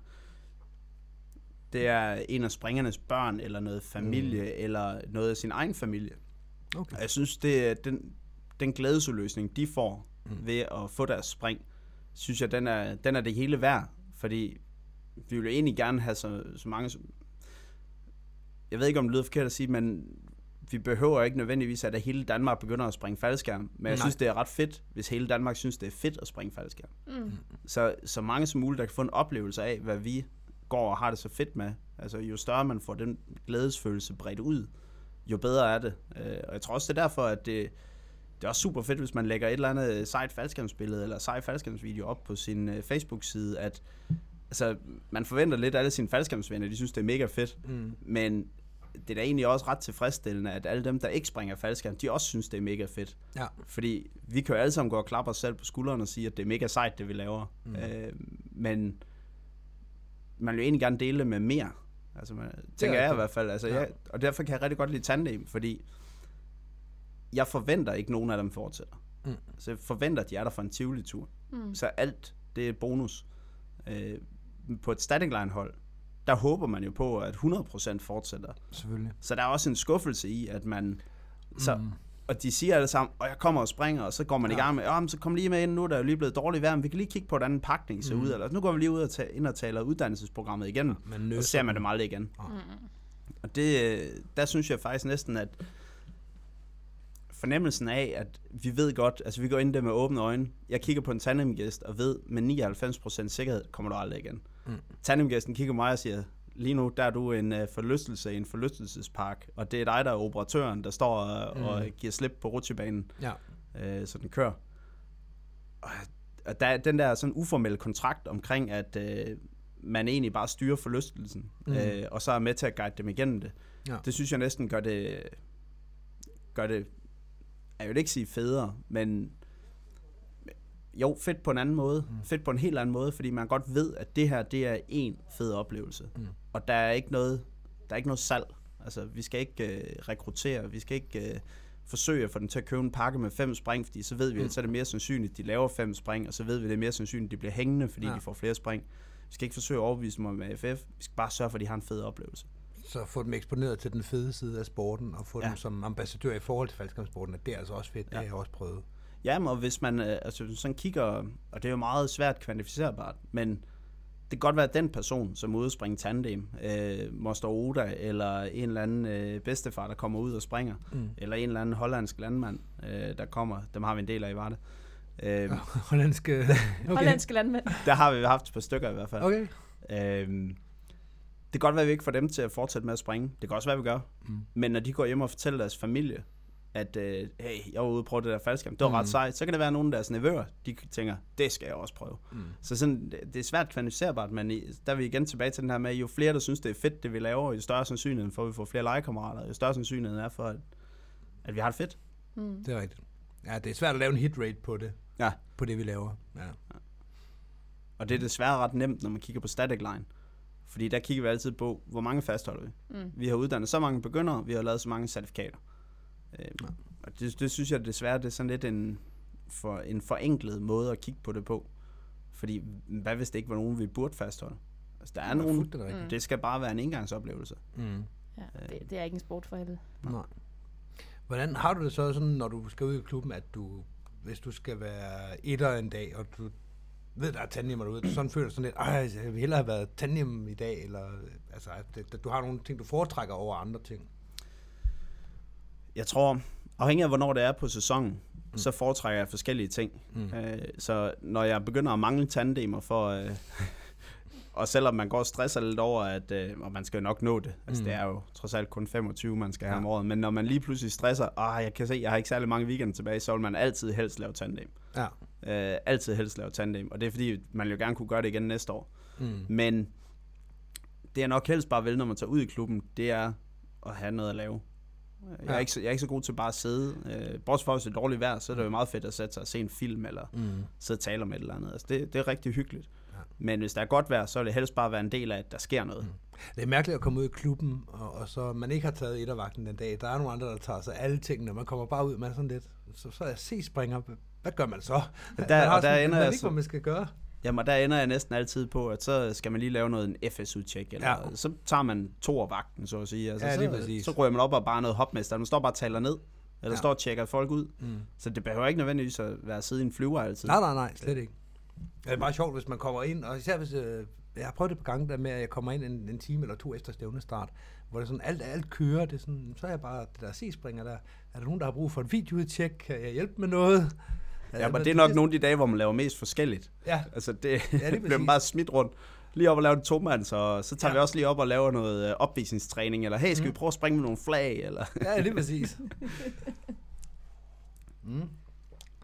det er en af springernes børn, eller noget familie, mm. eller noget af sin egen familie. Okay. Og jeg synes, det er den, den glædesudløsning, de får Mm. mm. ved at få deres spring, synes jeg, den er, den er det hele værd, fordi vi vil jo egentlig gerne have så, så mange... som- Jeg ved ikke, om det lyder forkert at sige, men vi behøver ikke nødvendigvis, at hele Danmark begynder at springe faldskærm. Men jeg Nej. synes, det er ret fedt, hvis hele Danmark synes, det er fedt at springe faldskærm. Mm. Så, så mange som muligt, der kan få en oplevelse af, hvad vi går og har det så fedt med. Altså, jo større man får den glædesfølelse bredt ud, jo bedre er det. Øh, og jeg tror også, det er derfor, at det, det er også super fedt, hvis man lægger et eller andet sejt faldskærmsbillede eller sej faldskærmsvideo op på sin øh, Facebook-side, at altså, man forventer lidt af alle sine faldskærmsvenner, de synes, det er mega fedt, Mm. men det er da egentlig også ret tilfredsstillende, at alle dem, der ikke springer faldskærm, de også synes, det er mega fedt. Ja. Fordi vi kan jo alle sammen gå og klappe os selv på skulderen og sige, at det er mega sejt, det vi laver. Mm. Øh, men man vil jo egentlig gerne dele det med mere. Altså, man, tænker jeg i hvert fald. Altså, Ja. jeg, og derfor kan jeg rigtig godt lide tandem, fordi jeg forventer ikke, nogen af dem fortsætter. Mm. Så jeg forventer, at de er der for en Tivoli-tur. Mm. Så alt, det er bonus. Øh, på et static line hold, der håber man jo på, at 100% fortsætter. Selvfølgelig. Så der er også en skuffelse i, at man... Så, Mm. og de siger alle sammen, og jeg kommer og springer, og så går man ja. i Ja. gang med, ja, men så kom lige med ind, nu er der jo lige blevet dårligt vejr, men vi kan lige kigge på, hvordan pakning ser mm. ud, eller nu går vi lige ud og ta- ind og taler uddannelsesprogrammet igen, Man og så ser man dem. aldrig igen. Mm. Og det, øh, der synes jeg faktisk næsten, at fornemmelsen af, at vi ved godt, altså vi går ind der med åbne øjne, jeg kigger på en tandemgæst og ved med 99% sikkerhed, kommer du aldrig igen. Mm. Tandemgæsten kigger på mig og siger, lige nu der er du en uh, forlystelse i en forlystelsespark, og det er dig, der er operatøren, der står og, mm. og giver slip på rutsjebanen, Ja. øh, så den kører. Og, og der er den der sådan uformelle kontrakt omkring, at øh, man egentlig bare styrer forlystelsen. Mm. øh, og så er med til at guide dem igennem det. Ja. Det synes jeg næsten gør det, gør det, jeg vil ikke sige federe, men jo, fedt på en anden måde. Mm. Fedt på en helt anden måde, fordi man godt ved, at det her, det er en fed oplevelse. Mm. Og der er ikke noget, der er ikke noget salg. Altså, vi skal ikke øh, rekruttere, vi skal ikke øh, forsøge at få dem til at købe en pakke med fem spring, fordi så ved vi, at så er det mere sandsynligt, at de laver fem spring, og så ved vi, at det er mere sandsynligt, at de bliver hængende, fordi. Ja. de får flere spring. Vi skal ikke forsøge at overbevise dem om AFF, vi skal bare sørge for, at de har en fed oplevelse. Så få dem eksponeret til den fede side af sporten, og få Ja. dem som ambassadør i forhold til faldskærmsporten, at det er altså også fedt, ja. det har jeg også prøvet. Ja, og hvis man øh, altså, sådan kigger, og det er jo meget svært kvantificerbart, men det kan godt være, at den person, som er springe tandem, øh, Moster Oda, eller en eller anden øh, bedstefar, der kommer ud og springer, mm. eller en eller anden hollandsk landmand, øh, der kommer, dem har vi en del af i Varte. Øh, Hollandske... Okay. Hollandske landmænd. der har vi haft et par stykker i hvert fald. Okay. Øhm, kan godt være, at vi ikke får dem til at fortsætte med at springe. Det kan også være, at vi gør. Mm. Men når de går hjem og fortæller deres familie, at øh, hey, jeg var ude og prøve det der faldskærm, det var mm. ret sejt, så kan det være, at nogle af deres nevøer, de tænker, det skal jeg også prøve. Mm. Så sådan, det, det er svært kvantificerbart, men i, der er vi igen tilbage til den her med, jo flere, der synes, det er fedt, det vi laver, jo større sandsynligheden for, at vi får flere legekammerater, jo større sandsynligheden er for, at, at vi har det fedt. Mm. Det er rigtigt. Ja, det er svært at lave en hit rate på det, Ja. på det vi laver. Ja. Og det er desværre ret nemt, når man kigger på static line. Fordi der kigger vi altid på, hvor mange fastholder vi. Mm. Vi har uddannet så mange begyndere, vi har lavet så mange certifikater. Øh, og det, det synes jeg desværre, det er sådan lidt en, for, en forenklet måde at kigge på det på. Fordi hvad hvis det ikke var nogen, vi burde fastholde? Altså, der er nogen, fuldstændig rigtigt. det skal bare være en engangsoplevelse. Mm. Ja, det, det er ikke en sport for alle. Nej. Hvordan har du det så sådan, når du skal ud i klubben, at du, hvis du skal være etter en dag, og du ved, der er tandem derude, du sådan føler sådan lidt, ej, jeg vil hellere have været tandem i dag, eller altså, det- du har nogle ting, du foretrækker over andre ting. Jeg tror, afhængig af hvornår det er på sæsonen, mm. så foretrækker jeg forskellige ting. Mm. Øh, så når jeg begynder at mangle tandemer for... Øh, og selvom man går og stresser lidt over, at øh, og man skal nok nå det. Altså, mm. det er jo trods alt kun 25, man skal have Ja. om året. Men når man lige pludselig stresser, ah, jeg kan se, jeg har ikke særlig mange weekender tilbage, så vil man altid helst lave tandem. Ja. Øh, altid helst lave tandem. Og det er fordi, man jo gerne kunne gøre det igen næste år. Mm. Men det jeg nok helst bare vil, når man tager ud i klubben, det er at have noget at lave. Jeg er, Ja. ikke, så, jeg er ikke så god til bare at sidde. Øh, bortset fra, hvis det er dårligt vejr, så er det jo meget fedt at sætte sig og se en film, eller Mm. sidde og tale om et eller andet. Altså, det, det er rigtig hyggeligt. Ja. Men hvis der er godt vejr, så vil det helst bare være en del af, at der sker noget. Mm. Det er mærkeligt at komme ud i klubben, og, og så man ikke har taget ettervagten den dag. Der er nogle andre, der tager sig af alle tingene, man kommer bare ud med sådan lidt. Så, så er jeg C-springer. Hvad gør man så? Der- man har og der sådan- ender man jeg ikke, så- hvad man skal gøre. Jamen, der ender jeg næsten altid på, at så skal man lige lave noget en FSU-tjek, eller Ja. så tager man to vagten, så at sige. Altså, Ja, lige så, præcis. så ryger man op og bare noget hopmester. Man står bare og taler ned, eller Ja. står og tjekker folk ud. Mm. Så det behøver ikke nødvendigvis at være at sidde i en flyver altid. Nej, nej, nej, slet ikke. Det er bare sjovt, hvis man kommer ind, og især hvis, øh, jeg har prøvet det på gange der med, at jeg kommer ind en, en time eller to efter stævnestart, hvor det sådan, alt, alt kører, det er sådan, så er jeg bare, det der C-springer der, er der nogen, der har brug for en videoudtjek, kan jeg hjælpe med noget? Ja, men det er nok nogle af de dage, hvor man laver mest forskelligt. Ja, Altså, det Ja, ja, bliver bare smidt rundt. lige op og lave en tomands, og så tager Ja. vi også lige op og laver noget øh, opvisningstræning, eller hey, skal Mm. vi prøve at springe med nogle flag, eller... Ja, lige præcis. mm.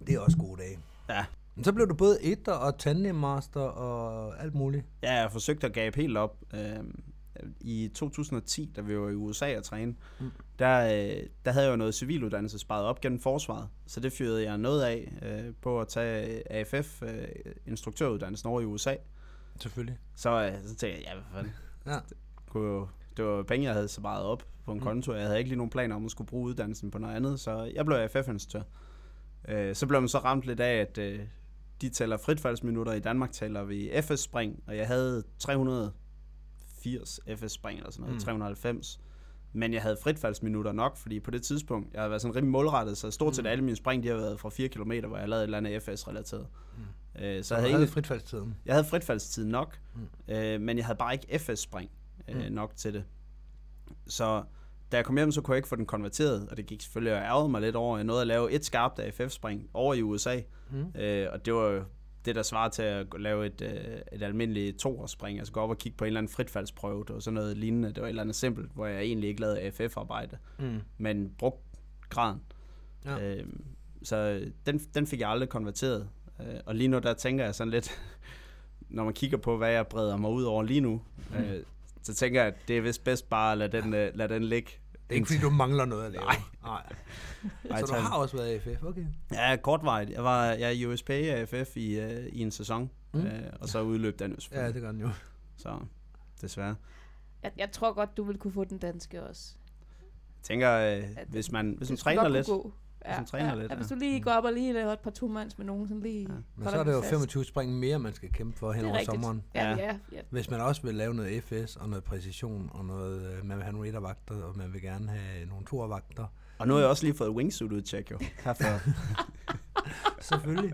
Det er også gode dage. Ja. Men så blev du både etter og tandemmaster og alt muligt. Ja, jeg forsøgte at gabe helt op. Øh, I 2010, da vi var i USA og træne, Mm. der, øh, der havde jeg jo noget civiluddannelse sparet op gennem forsvaret. Så det fyrede jeg noget af øh, på at tage AFF, øh, instruktøruddannelsen over i USA. Selvfølgelig. Så, øh, så tænkte jeg, ja, hvad fanden. Ja. Kunne jo, det var penge, jeg havde sparet op på en Mm. konto. Jeg havde ikke lige nogen planer om at skulle bruge uddannelsen på noget andet, så jeg blev AFF-instruktør. Øh, så blev man så ramt lidt af, at øh, de tæller fritfaldsminutter. I Danmark taler vi FS-spring, og jeg havde 380 FS-spring eller sådan noget, Mm. mm. 390. Men jeg havde fritfaldsminutter nok, fordi på det tidspunkt, jeg havde været sådan rimelig målrettet, så stort set Mm. alle mine spring, de har været fra 4 km, hvor jeg lavede et eller andet FS-relateret. Mm. Øh, så, Så jeg havde havde, egentlig, fritfaldstiden. jeg havde fritfaldstid nok, Mm. øh, men jeg havde bare ikke FS-spring øh, mm. nok til det. Så da jeg kom hjem, så kunne jeg ikke få den konverteret, og det gik selvfølgelig og ærgede mig lidt over. Jeg nåede at lave et skarpt AFF-spring over i USA, Mm. øh, og det var jo det, der svarer til at lave et, øh, et almindeligt toårsspring, altså gå op og kigge på en eller anden fritfaldsprøve, var sådan noget lignende, det var et eller andet simpelt, hvor jeg egentlig ikke lavede AFF-arbejde, Mm. men brugte graden. Ja. Øh, så den, den fik jeg aldrig konverteret. Øh, og lige nu, der tænker jeg sådan lidt, når man kigger på, hvad jeg breder mig ud over lige nu, Mm. øh, så tænker jeg, at det er vist bedst bare at lade den, øh, lade den ligge. Det er ikke, fordi du mangler noget at lave. Nej. Nej. Ej, Så du har også været AFF, okay. Ja, kortvarigt. Jeg var jeg er i USP AFF i, øh, i en sæson, Mm. øh, og så udløb den jo Ja, det gør den jo. Så desværre. Jeg, jeg tror godt, du vil kunne få den danske også. Jeg tænker, øh, hvis man, hvis man træner lidt, Gå. Ja, man træner ja, lidt, ja. Hvis du lige går op og lige laver et par tomands med nogen, sådan lige... Ja. Men så er det jo fast. 25 spring mere, man skal kæmpe for hen er over rigtigt. sommeren. Ja, Ja. Hvis man også vil lave noget FS og noget præcision og noget, øh, man vil have nogle ettervagter, og man vil gerne have nogle toervagter. og nu har jeg også lige fået wingsuit udtjek jo. Herfra. Selvfølgelig.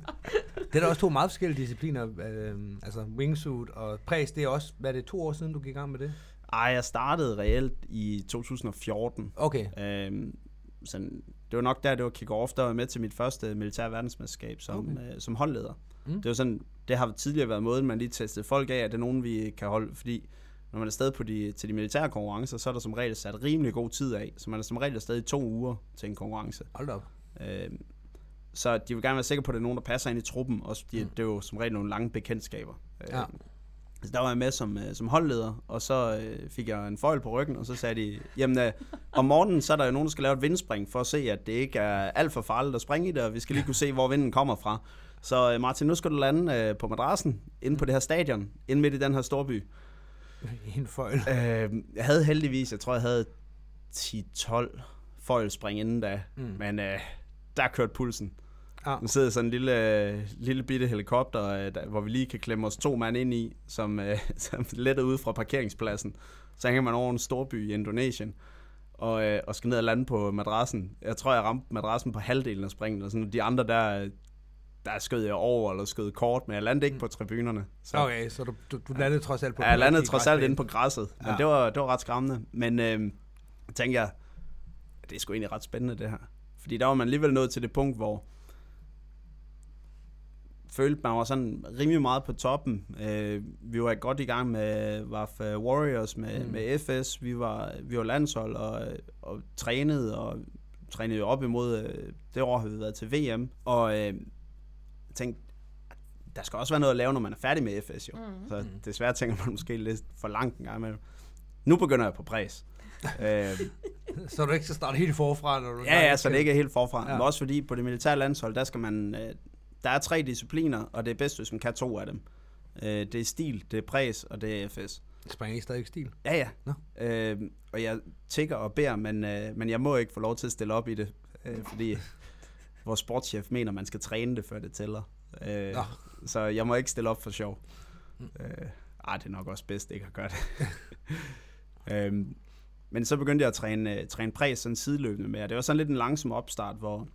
det er da også to meget forskellige discipliner. Øh, altså wingsuit og præs, det er også, hvad er det, to år siden, du gik i gang med det? Ej, jeg startede reelt i 2014. Okay. Øhm, sådan, det var nok der, det var kick-off, der var med til mit første militære verdensmesterskab som, Okay. øh, som holdleder. Mm. Det var sådan, det har tidligere været måden, man lige testede folk af, at det er nogen, vi kan holde, fordi når man er afsted på de, til de militære konkurrencer, så er der som regel sat rimelig god tid af, så man er som regel i to uger til en konkurrence. Hold op. Øhm, så de vil gerne være sikre på, at det er nogen, der passer ind i truppen, og de, Mm. det er jo som regel nogle lange bekendtskaber. Ja. Så der var jeg med som, øh, som holdleder, og så øh, fik jeg en foil på ryggen, og så sagde de, jamen øh, om morgenen, så er der jo nogen, der skal lave et vindspring, for at se, at det ikke er alt for farligt at springe i det, og vi skal lige kunne se, hvor vinden kommer fra. Så øh, Martin, nu skal du lande øh, på madrassen, inde på det her stadion, inde midt i den her storby. En fejl. Øh, jeg havde heldigvis, jeg tror, jeg havde 10-12 foilspring inden da, Mm. men øh, der kørte pulsen. Ja. Nu sidder sådan en lille, lille bitte helikopter, øh, der, hvor vi lige kan klemme os to mand ind i, som, øh, som letter ud fra parkeringspladsen. Så hænger man over en storby i Indonesien, og, øh, og skal ned og lande på madrassen. Jeg tror, jeg ramte madrassen på halvdelen af springen, og sådan, de andre der, der skød jeg over, eller skød kort, men jeg landede ikke på tribunerne. Så Okay, så du, du, du landede trods alt på ja, jeg den landede trods alt inde på græsset, men Ja. det, var, det var ret skræmmende. Men øh, tænkte jeg, det er sgu egentlig ret spændende det her. Fordi der var man alligevel nået til det punkt, hvor følte man var sådan rimelig meget på toppen. Øh, vi var godt i gang med WAF Warriors, med, Mm. mm. med FS. Vi var, vi var landshold og, og trænede, og trænede op imod, øh, det år har vi været til VM. Og øh, tænkte, der skal også være noget at lave, når man er færdig med FS jo. Mm. Så desværre tænker man måske lidt for langt en gang imellem. Nu begynder jeg på præs. øh, Så du ikke skal starte helt forfra, når du... ja, ja, så det ikke er helt forfra. Ja. Ja. Men også fordi på det militære landshold, der skal man... Der er tre discipliner, og det er bedst, hvis man kan to af dem. Øh, det er stil, det er præs, og det er FS. Springer I stadig stil? Ja, ja. Nå. Øh, og jeg tigger og beder, men, øh, men jeg må ikke få lov til at stille op i det, øh, fordi vores sportschef mener, man skal træne det, før det tæller. Øh, så jeg må ikke stille op for sjov. Mm. Mm. Øh, ej, det er nok også bedst ikke at gøre det. øhm, men så begyndte jeg at træne, øh, træne præs sådan sideløbende med, og det var sådan lidt en langsom opstart, hvor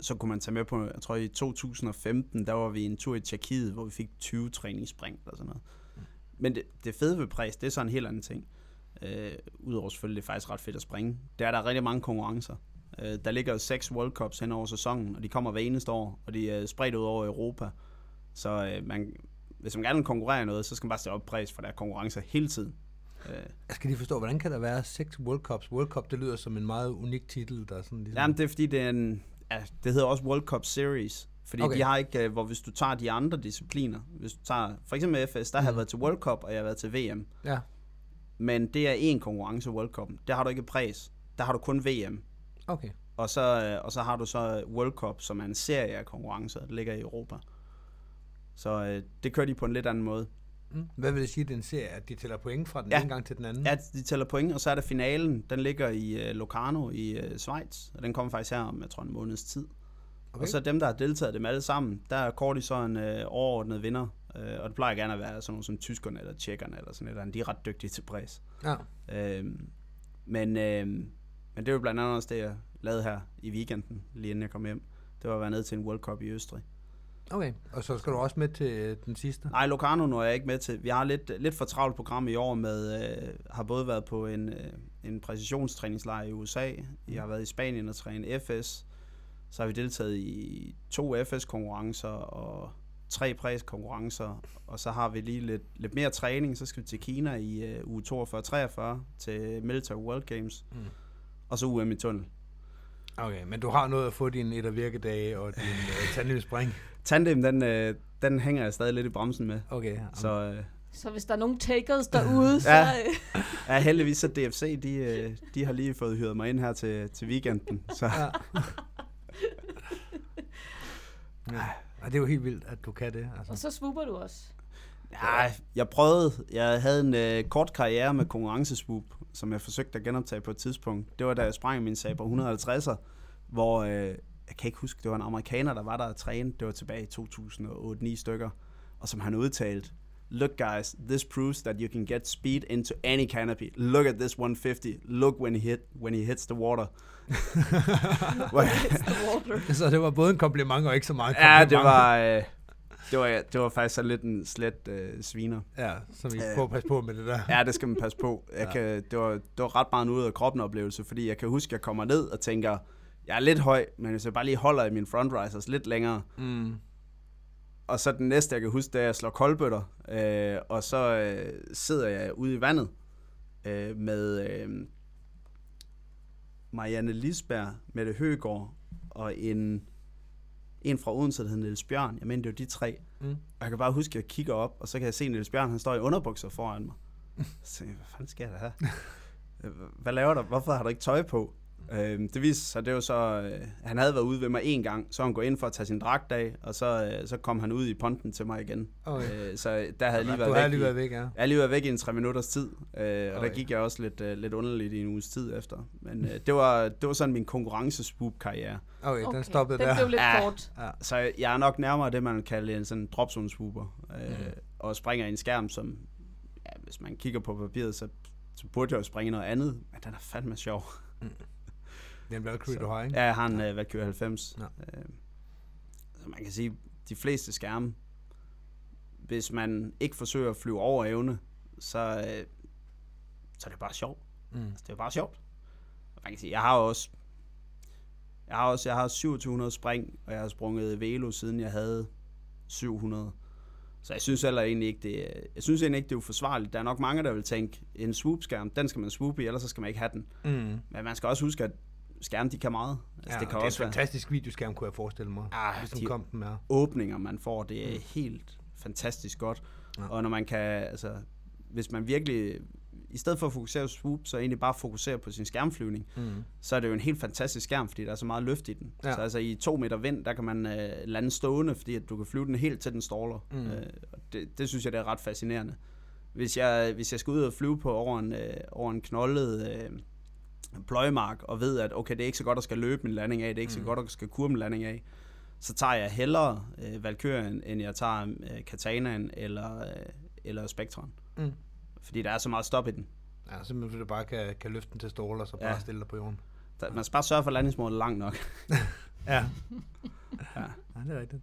så kunne man tage med på, jeg tror i 2015, der var vi en tur i Tjekkiet, hvor vi fik 20 træningsspring og sådan noget. Men det, det fede ved præs, det er så en helt anden ting. Øh, Udover selvfølgelig, det er faktisk ret fedt at springe. Det er der er rigtig mange konkurrencer. Øh, der ligger seks World Cups hen over sæsonen, og de kommer hver eneste år, og de er spredt ud over Europa. Så øh, man, hvis man gerne vil konkurrere i noget, så skal man bare stille op pris, for der er konkurrencer hele tiden. Øh, Jeg skal lige forstå, hvordan kan der være seks World Cups? World Cup, det lyder som en meget unik titel, der er sådan ligesom... Jamen, det er fordi, det er en... Ja, det hedder også World Cup Series. Fordi Okay. de har ikke... øh, Hvor hvis du tager de andre discipliner... Hvis du tager... For eksempel FS, der har jeg Mhm. været til World Cup, og jeg har været til VM. Ja, Men det er én konkurrence, World Cup. Der har du ikke pris. Der har du kun VM. okay. Og så, øh, og så har du så World Cup, som er en serie af konkurrencer, der ligger i Europa. Så øh, det kører de på en lidt anden måde. Mm. Hvad vil det sige, det er en serie, at de tæller point fra den Ja. ene gang til den anden? Ja, de tæller point, og så er der finalen. Den ligger i øh, Locarno i øh, Schweiz, og den kommer faktisk her om, jeg tror, en måneds tid. Okay. Og så dem, der har deltaget dem alle sammen, der kårer de så en øh, overordnet vinder. Øh, og det plejer gerne at være sådan nogle som tyskerne eller tjekkerne eller sådan et eller andet. De er ret dygtige til pris. Ja. Øh, men, øh, men det var blandt andet også det, jeg lavede her i weekenden, lige inden jeg kom hjem. Det var at være nede til en World Cup i Østrig. Okay, og så skal du også med til øh, den sidste? Nej, Locarno nu er jeg ikke med til. Vi har lidt, lidt for travlt program i år med, øh, har både været på en, øh, en præcisionstræningslejr i USA, jeg har været i Spanien og trænet FS, så har vi deltaget i to FS-konkurrencer og tre præs-konkurrencer, og så har vi lige lidt, lidt mere træning, så skal vi til Kina i øh, uge 42-43 til Military World Games, Mm. og så UM i tunnel. Okay, men du har noget at få dine et- og virkedage og din øh, tandemspring? Tandem, den, øh, den hænger jeg stadig lidt i bremsen med, Okay, så... Øh, Så hvis der er nogen takers derude, så... Ja. Øh, Ja, heldigvis så DFC, de, øh, de har lige fået hyret mig ind her til, til weekenden. Så Ja. ja. Og det er jo helt vildt, at du kan det. Altså. og så swooper du også. ja, jeg prøvede, jeg havde en øh, kort karriere med konkurrenceswoop, som jeg forsøgte at genoptage på et tidspunkt. Det var da jeg sprang min sag på 150'er, hvor, øh, jeg kan ikke huske, det var en amerikaner, der var der og trænede. Det var tilbage i 2008-9 stykker. Og som han udtalte, Look guys, this proves that you can get speed into any canopy. Look at this 150. Look when he hit when he hits the water. Hvor- It's the water. Så det var både en kompliment og ikke så meget Ja, kompliment. det var, øh, det var, det var faktisk sådan lidt en slet øh, sviner. Ja, så vi Øh. prøver at passe på med det der. Ja, det skal man passe på. Jeg Ja. kan, det, var, det var ret meget en ud af kroppen oplevelse, fordi jeg kan huske, at jeg kommer ned og tænker, jeg er lidt høj, men hvis jeg bare lige holder i min front risers lidt længere, Mm. og så den næste, jeg kan huske, det er, at jeg slår koldbøtter, øh, og så øh, sidder jeg ude i vandet øh, med øh, Marianne Lisberg, Mette Høgård og en, en fra Odense, der hedder Niels Bjørn. Jeg mener, det var de tre. Mm. Og jeg kan bare huske, at jeg kigger op, og så kan jeg se Niels Bjørn, han står i underbukser foran mig. Så tænker jeg, hvad fanden sker der her? Hvad laver der? Hvorfor har du ikke tøj på? Øhm, det viste sig, det var så, øh, han havde været ude ved mig en gang, så han gå ind for at tage sin dragt af, og så, øh, så kom han ud i ponten til mig igen. Okay. Øh, så der havde jeg lige været har væk. lige i, været væk, ja. jeg lige været væk i en tre minutters tid, øh, og Okay. der gik jeg også lidt, øh, lidt underligt i en uges tid efter. Men øh, det, var, det var sådan min konkurrenceswoop-karriere. Okay, Okay, den stoppede den der. blev lidt Ja. kort. Ja. Så jeg er nok nærmere det, man vil kalde en sådan dropzone swooper, øh, Mm. og springer i en skærm, som, ja, hvis man kigger på papiret, så, så burde jeg jo springe i noget andet, men den er fandme sjov. Det er en Valkyrie, Så- du har, ikke? Ja, jeg har en uh, Valkyrie 90. Ja. Øh, så man kan sige, de fleste skærme, hvis man ikke forsøger at flyve over evne, så, øh, så er det bare sjovt. Mm. Altså, det er bare sjovt. Man kan sige, jeg har også, jeg har også, jeg har 2700 spring, og jeg har sprunget velo, siden jeg havde 700. Så jeg synes heller egentlig ikke, det, jeg synes egentlig ikke, det er uforsvarligt. Der er nok mange, der vil tænke, en swoop-skærm, den skal man swoop i, ellers så skal man ikke have den. Mm. Men man skal også huske, at skærme, de kan meget. Altså, Ja, det kan det er også en være fantastisk videoskærm, kunne jeg forestille mig. Ah, hvis de- kom den er. åbninger, man får. Det er Mm. helt fantastisk godt. Ja. Og når man kan, altså, hvis man virkelig, i stedet for at fokusere på swoop, så egentlig bare fokusere på sin skærmflyvning, Mm. så er det jo en helt fantastisk skærm, fordi der er så meget løft i den. Ja. Så altså i to meter vind, der kan man øh, lande stående, fordi at du kan flyve den helt til den ståler. Mm. Øh, og det, det synes jeg, det er ret fascinerende. Hvis jeg, hvis jeg skal ud og flyve på over en, øh, over en knoldet øh, pløjemark, og ved, at okay, det er ikke så godt at skal løbe min landing af, det er ikke mm. Så godt at skal kurve min landing af, så tager jeg hellere øh, Valkyrien, end jeg tager øh, Katanaen eller, øh, eller Spectron. Mm. Fordi der er så meget stop i den. Ja, simpelthen fordi du bare kan, kan løfte den til ståler, og så bare Ja. stille dig på jorden. Man skal bare sørge for, at landingsmålet er langt nok. Ja. Ja. ja, det er rigtigt.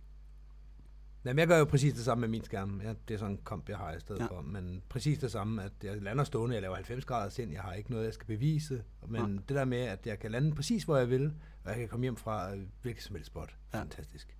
Jamen, jeg gør jo præcis det samme med min skærm. Ja, det er sådan en komp, jeg har i stedet ja. For. Men præcis det samme, at jeg lander stående, jeg laver 90 grader sind, jeg har ikke noget, jeg skal bevise. Men Ja. det der med, at jeg kan lande præcis, hvor jeg vil, og jeg kan komme hjem fra øh, hvilket som helst spot. Ja. Fantastisk.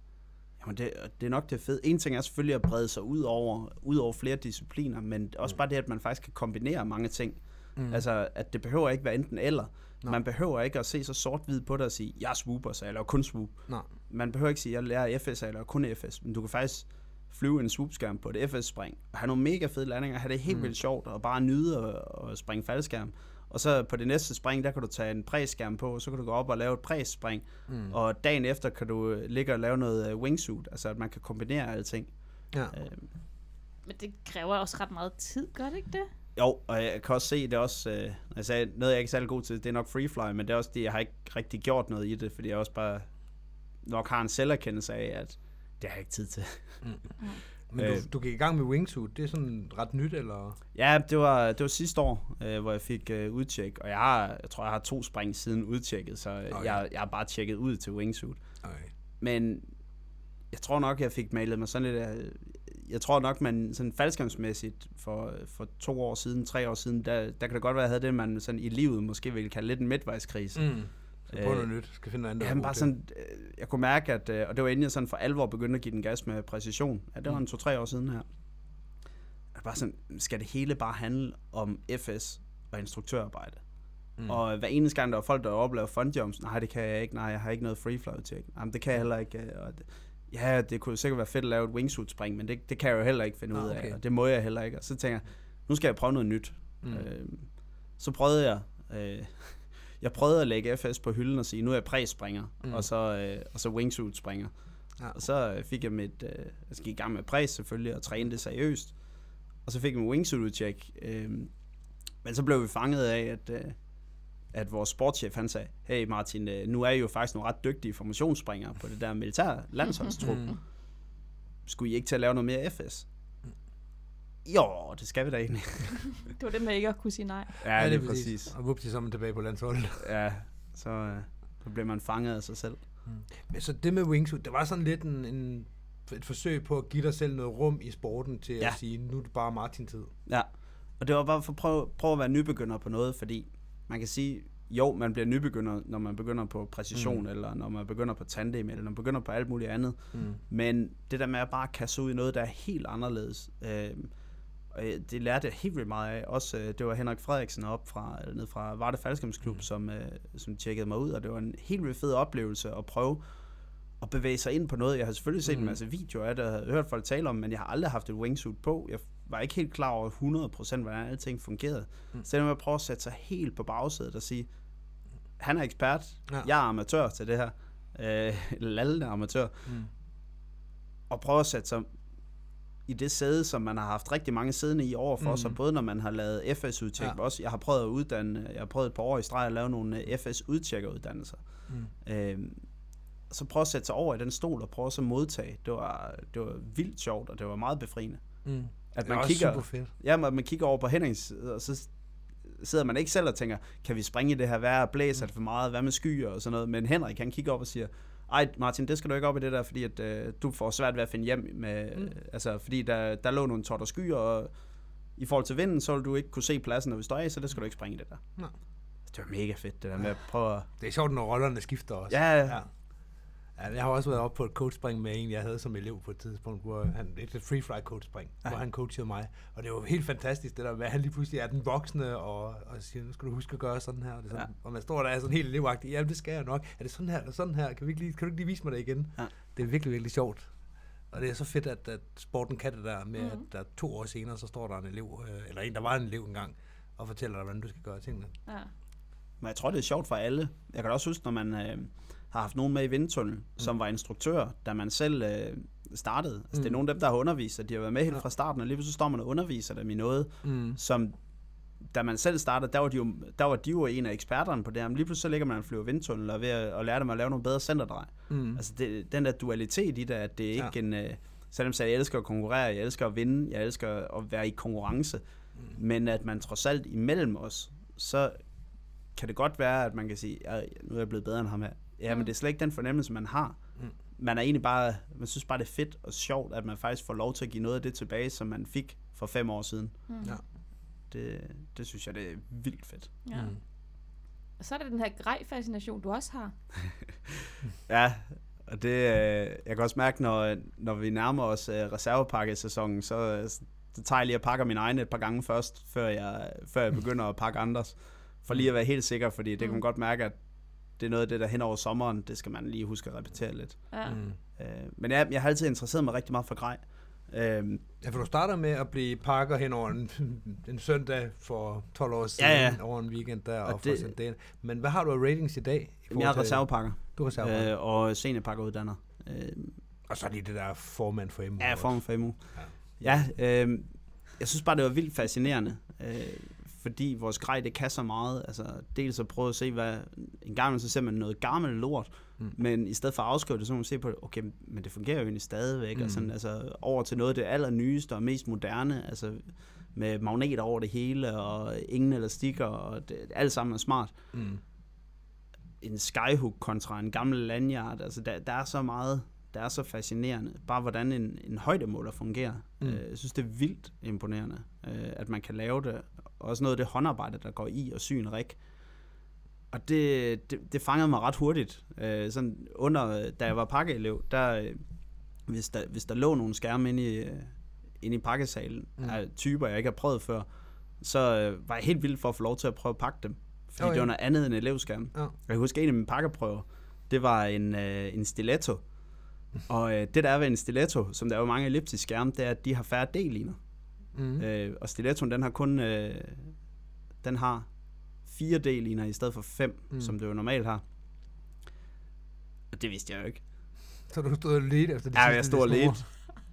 Jamen det, det er nok det fede. En ting er selvfølgelig at brede sig ud over, ud over flere discipliner, men også bare det, at man faktisk kan kombinere mange ting. Mm. Altså, at det behøver ikke være enten eller. Nej. Man behøver ikke at se så sort-hvid på det og sige, jeg er swooper, så jeg laver kun swoop. Nej. Man behøver ikke sige, jeg lærer FS, så jeg laver kun FS. Men du kan faktisk flyve en swoop-skærm på et FS-spring, og have nogle mega fede landinger, have det helt mm. vildt sjovt, og bare nyde at, at springe faldskærm. Og så på det næste spring, der kan du tage en præskærm på, og så kan du gå op og lave et præspring. Mm. Og dagen efter kan du øh, ligge og lave noget øh, wingsuit, altså at man kan kombinere alting. Ja. Øhm, Men det kræver også ret meget tid, gør det ikke det? Jo, og jeg kan også se, det er også, øh, jeg sagde, noget jeg ikke er særlig god til, det er nok freefly, men det er også det, jeg har ikke rigtig gjort noget i det, fordi jeg også bare nok har en selverkendelse af, at det har jeg ikke tid til. Men Øh. du, du gik i gang med wingsuit, det er sådan ret nyt, eller? Ja, det var, det var sidste år, øh, hvor jeg fik øh, udtjek, og jeg har, jeg tror, jeg har to spring siden udtjekket, så øh, Okay. jeg, jeg har bare tjekket ud til wingsuit. Okay. Men jeg tror nok, jeg fik malet mig sådan lidt af, jeg tror nok, man sådan faldskærmsmæssigt for, for to år siden, tre år siden, der, der kan det godt være, at jeg havde det, man sådan i livet måske ville kalde lidt en midtvejskrise. Mm. Skal prøve Øh, noget nyt, skal finde noget andet. Jamen bare til. sådan, øh, jeg kunne mærke, at, øh, og det var inden jeg sådan for alvor begyndte at give den gas med præcision. Ja, det var en to-tre år siden her. At bare sådan, skal det hele bare handle om FS og instruktørarbejde? Mm. Og hver eneste gang, der var folk, der oplever fundjumps, nej, det kan jeg ikke, nej, jeg har ikke noget freefly tjek. Nej, men det kan jeg heller ikke. Og det, ja, det kunne sikkert være fedt at lave et wingsuit spring, men det, det kan jeg jo heller ikke finde Nå, ud af, okay. og det må jeg heller ikke. Og så tænker jeg, nu skal jeg prøve noget nyt. Mm. Øh, så prøvede jeg, øh, jeg prøvede at lægge FS på hylden og sige, nu er jeg præspringer, mm. og, så, øh, og så wingsuit springer. Ja. Og så øh, fik jeg mit, øh, jeg gik i gang med præs selvfølgelig, og træne det seriøst. Og så fik jeg min wingsuit udtjek. Øh, men så blev vi fanget af, at, øh, at vores sportschef han sagde, hey Martin, øh, nu er I jo faktisk nogle ret dygtige formationsspringere på det der militære landsholdstrup. Mm. Skulle I ikke til at lave noget mere FS? Jo, det skal vi da egentlig. Det var det med ikke at kunne sige nej. Ja, Ja, det det er præcis. præcis. Og vupti, så er man tilbage på landsholdet. Ja, så, øh, så bliver man fanget af sig selv. Men så det med wingsuit, det var sådan lidt en, en, et forsøg på at give dig selv noget rum i sporten til Ja. at sige, nu er det bare Martin-tid. Ja, og det var bare for at prøve, prøve at være nybegynder på noget, fordi man kan sige, jo, man bliver nybegynder, når man begynder på præcision, mm. eller når man begynder på tandem, eller når man begynder på alt muligt andet. Mm. Men det der med at bare kaste ud i noget, der er helt anderledes, øh, øh, det lærte jeg helt vildt meget af. Også, øh, det var Henrik Frederiksen op fra, eller ned fra Varde Faldskærmsklub, mm. som, øh, som tjekkede mig ud, og det var en helt vildt fed oplevelse at prøve at bevæge sig ind på noget. Jeg har selvfølgelig set mm. en masse videoer af det, og hørt folk tale om, men jeg har aldrig haft et wingsuit på. Jeg var ikke helt klar over 100% hvordan alting fungerede. Mm. Så det med at prøve at sætte sig helt på bagsædet og sige, han er ekspert, Ja. jeg er amatør til det her. Øh, Lalle er amatør. Mm. Og prøve at sætte sig i det sæde, som man har haft rigtig mange siddende i over for Mm. sig, både når man har lavet FS-udtjek, Ja. også jeg har prøvet at uddanne, jeg har prøvet et par år i streg at lave nogle øh, FS-udtjekkeruddannelser. Mm. Øhm, så prøve at sætte sig over i den stol og prøve så at modtage. Det var, det var vildt sjovt, og det var meget befriende. Mm. At Det er man kigger, super fedt. ja, man, man kigger over på Hennings og så sidder man ikke selv og tænker, kan vi springe i det her vejr, blæser det for meget, hvad med skyer og sådan noget. Men Henrik, han kigger op og siger, ej Martin, det skal du ikke op i det der, fordi at, øh, du får svært ved at finde hjem med, mm. altså fordi der, der lå nogle og skyer, og i forhold til vinden, så vil du ikke kunne se pladsen, når vi står af, så det skal du ikke springe i det der. Nej. Det var mega fedt, det der med at prøve at... Det er sjovt, når rollerne skifter også. Ja, ja. Ja, jeg har også været oppe på et coachspring med en, jeg havde som elev på et tidspunkt, hvor han, et free fly coachspring, ja. hvor han coachede mig. Og det var helt fantastisk, det der med, at han lige pludselig er den voksne, og, og siger, nu skal du huske at gøre sådan her. Og, det sådan, ja. og man står der er sådan helt elevagtig, ja, det skal jeg nok. Er det sådan her, eller sådan her? Kan, vi ikke lige, kan du ikke lige vise mig det igen? Ja. Det er virkelig, virkelig sjovt. Og det er så fedt, at, at sporten kan det der med, Mhm. mm-hmm. at der to år senere, så står der en elev, øh, eller en, der var en elev engang, og fortæller dig, hvordan du skal gøre tingene. Ja. Men jeg tror, det er sjovt for alle. Jeg kan også huske, når man øh, har haft nogen med i Vindtunnel, mm. som var instruktør, da man selv øh, startede. Altså, mm. Det er nogle af dem, der har undervist, og de har været med helt fra starten, og lige pludselig står man og underviser dem i noget, Mm. som da man selv startede, der var de jo, der var de jo en af eksperterne på det her, men lige pludselig så ligger man og flyver vindtunnel og ved at, og lærer dem at lave nogle bedre centerdrej. Mm. Altså det, den der dualitet i det, at det er Ja. ikke en... Øh, selvom jeg, jeg elsker at konkurrere, jeg elsker at vinde, jeg elsker at være i konkurrence, mm. men at man trods alt imellem os, så kan det godt være, at man kan sige, ja, nu er jeg blevet bedre end ham her. Ja, mm. men det er slet ikke den fornemmelse, man har. Mm. Man er egentlig bare, man synes bare, det er fedt og sjovt, at man faktisk får lov til at give noget af det tilbage, som man fik for fem år siden. Mm. Ja. Det, det synes jeg, det er vildt fedt. ja. Mm. Og så er der den her grej-fascination, du også har. Ja, Og det, øh, jeg kan også mærke, når, når vi nærmer os øh, reservepakkesæsonen, så, øh, så tager jeg lige og pakker min egen et par gange først, før jeg, før jeg begynder at pakke andres. For lige at være helt sikker, fordi det kan man Mm. godt mærke, at det er noget af det, der hen over sommeren, det skal man lige huske at repetere lidt. Ja. Mm. Øh, men jeg, jeg har altid interesseret mig rigtig meget for grej. Øh, Ja, for du starter med at blive pakker hen over en, en søndag for 12 år siden, Ja, ja. over en weekend der, og, Og det, for ind. Men hvad har du af ratings i dag? i jeg er til- reservepakker, Du er reservepakker. Øh, og seniorpakkeruddanner. Øh, og så lige det der formand for MU. Ja, også. form for MU. Ja, øh, jeg synes bare, det var vildt fascinerende, øh, fordi vores grej, det kan så meget. Altså, dels at prøve at se, hvad... En gang så ser man noget gammelt lort, mm. men i stedet for at afskrive det, så må man se på det, okay, men det fungerer jo egentlig stadigvæk, mm. og sådan, altså, over til noget af det allernyeste og mest moderne, altså med magneter over det hele, og ingen elastikker, og det, alt sammen er smart. Mm. En skyhook kontra en gammel lanyard, altså der, der er så meget, der er så fascinerende. Bare hvordan en, en højdemåler fungerer. Mm. Øh, jeg synes, det er vildt imponerende, øh, at man kan lave det. Også noget af det håndarbejde, der går i og sy en rig. Og det, det, det fangede mig ret hurtigt. Øh, sådan under, da jeg var pakkeelev, der, øh, hvis, der, hvis der lå nogle skærme inde i, inde i pakkesalen, Mm. af typer, jeg ikke har prøvet før, så øh, var jeg helt vild for at få lov til at prøve at pakke dem. Fordi Okay. okay. det var noget andet end elevskærm. Ja. Jeg kan huske, en af mine pakkeprøver, det var en, øh, en stiletto. Og øh, det der er ved en stiletto, som der er jo mange elliptiske skærme, det er, at de har færre D-liner. Mm. Øh, og stilettoen, den har kun øh, den har fire D-liner i stedet for fem, Mm. som det jo normalt har. Og det vidste jeg jo ikke. Så du stod og ledte efter de Ja, jeg stod og ledte.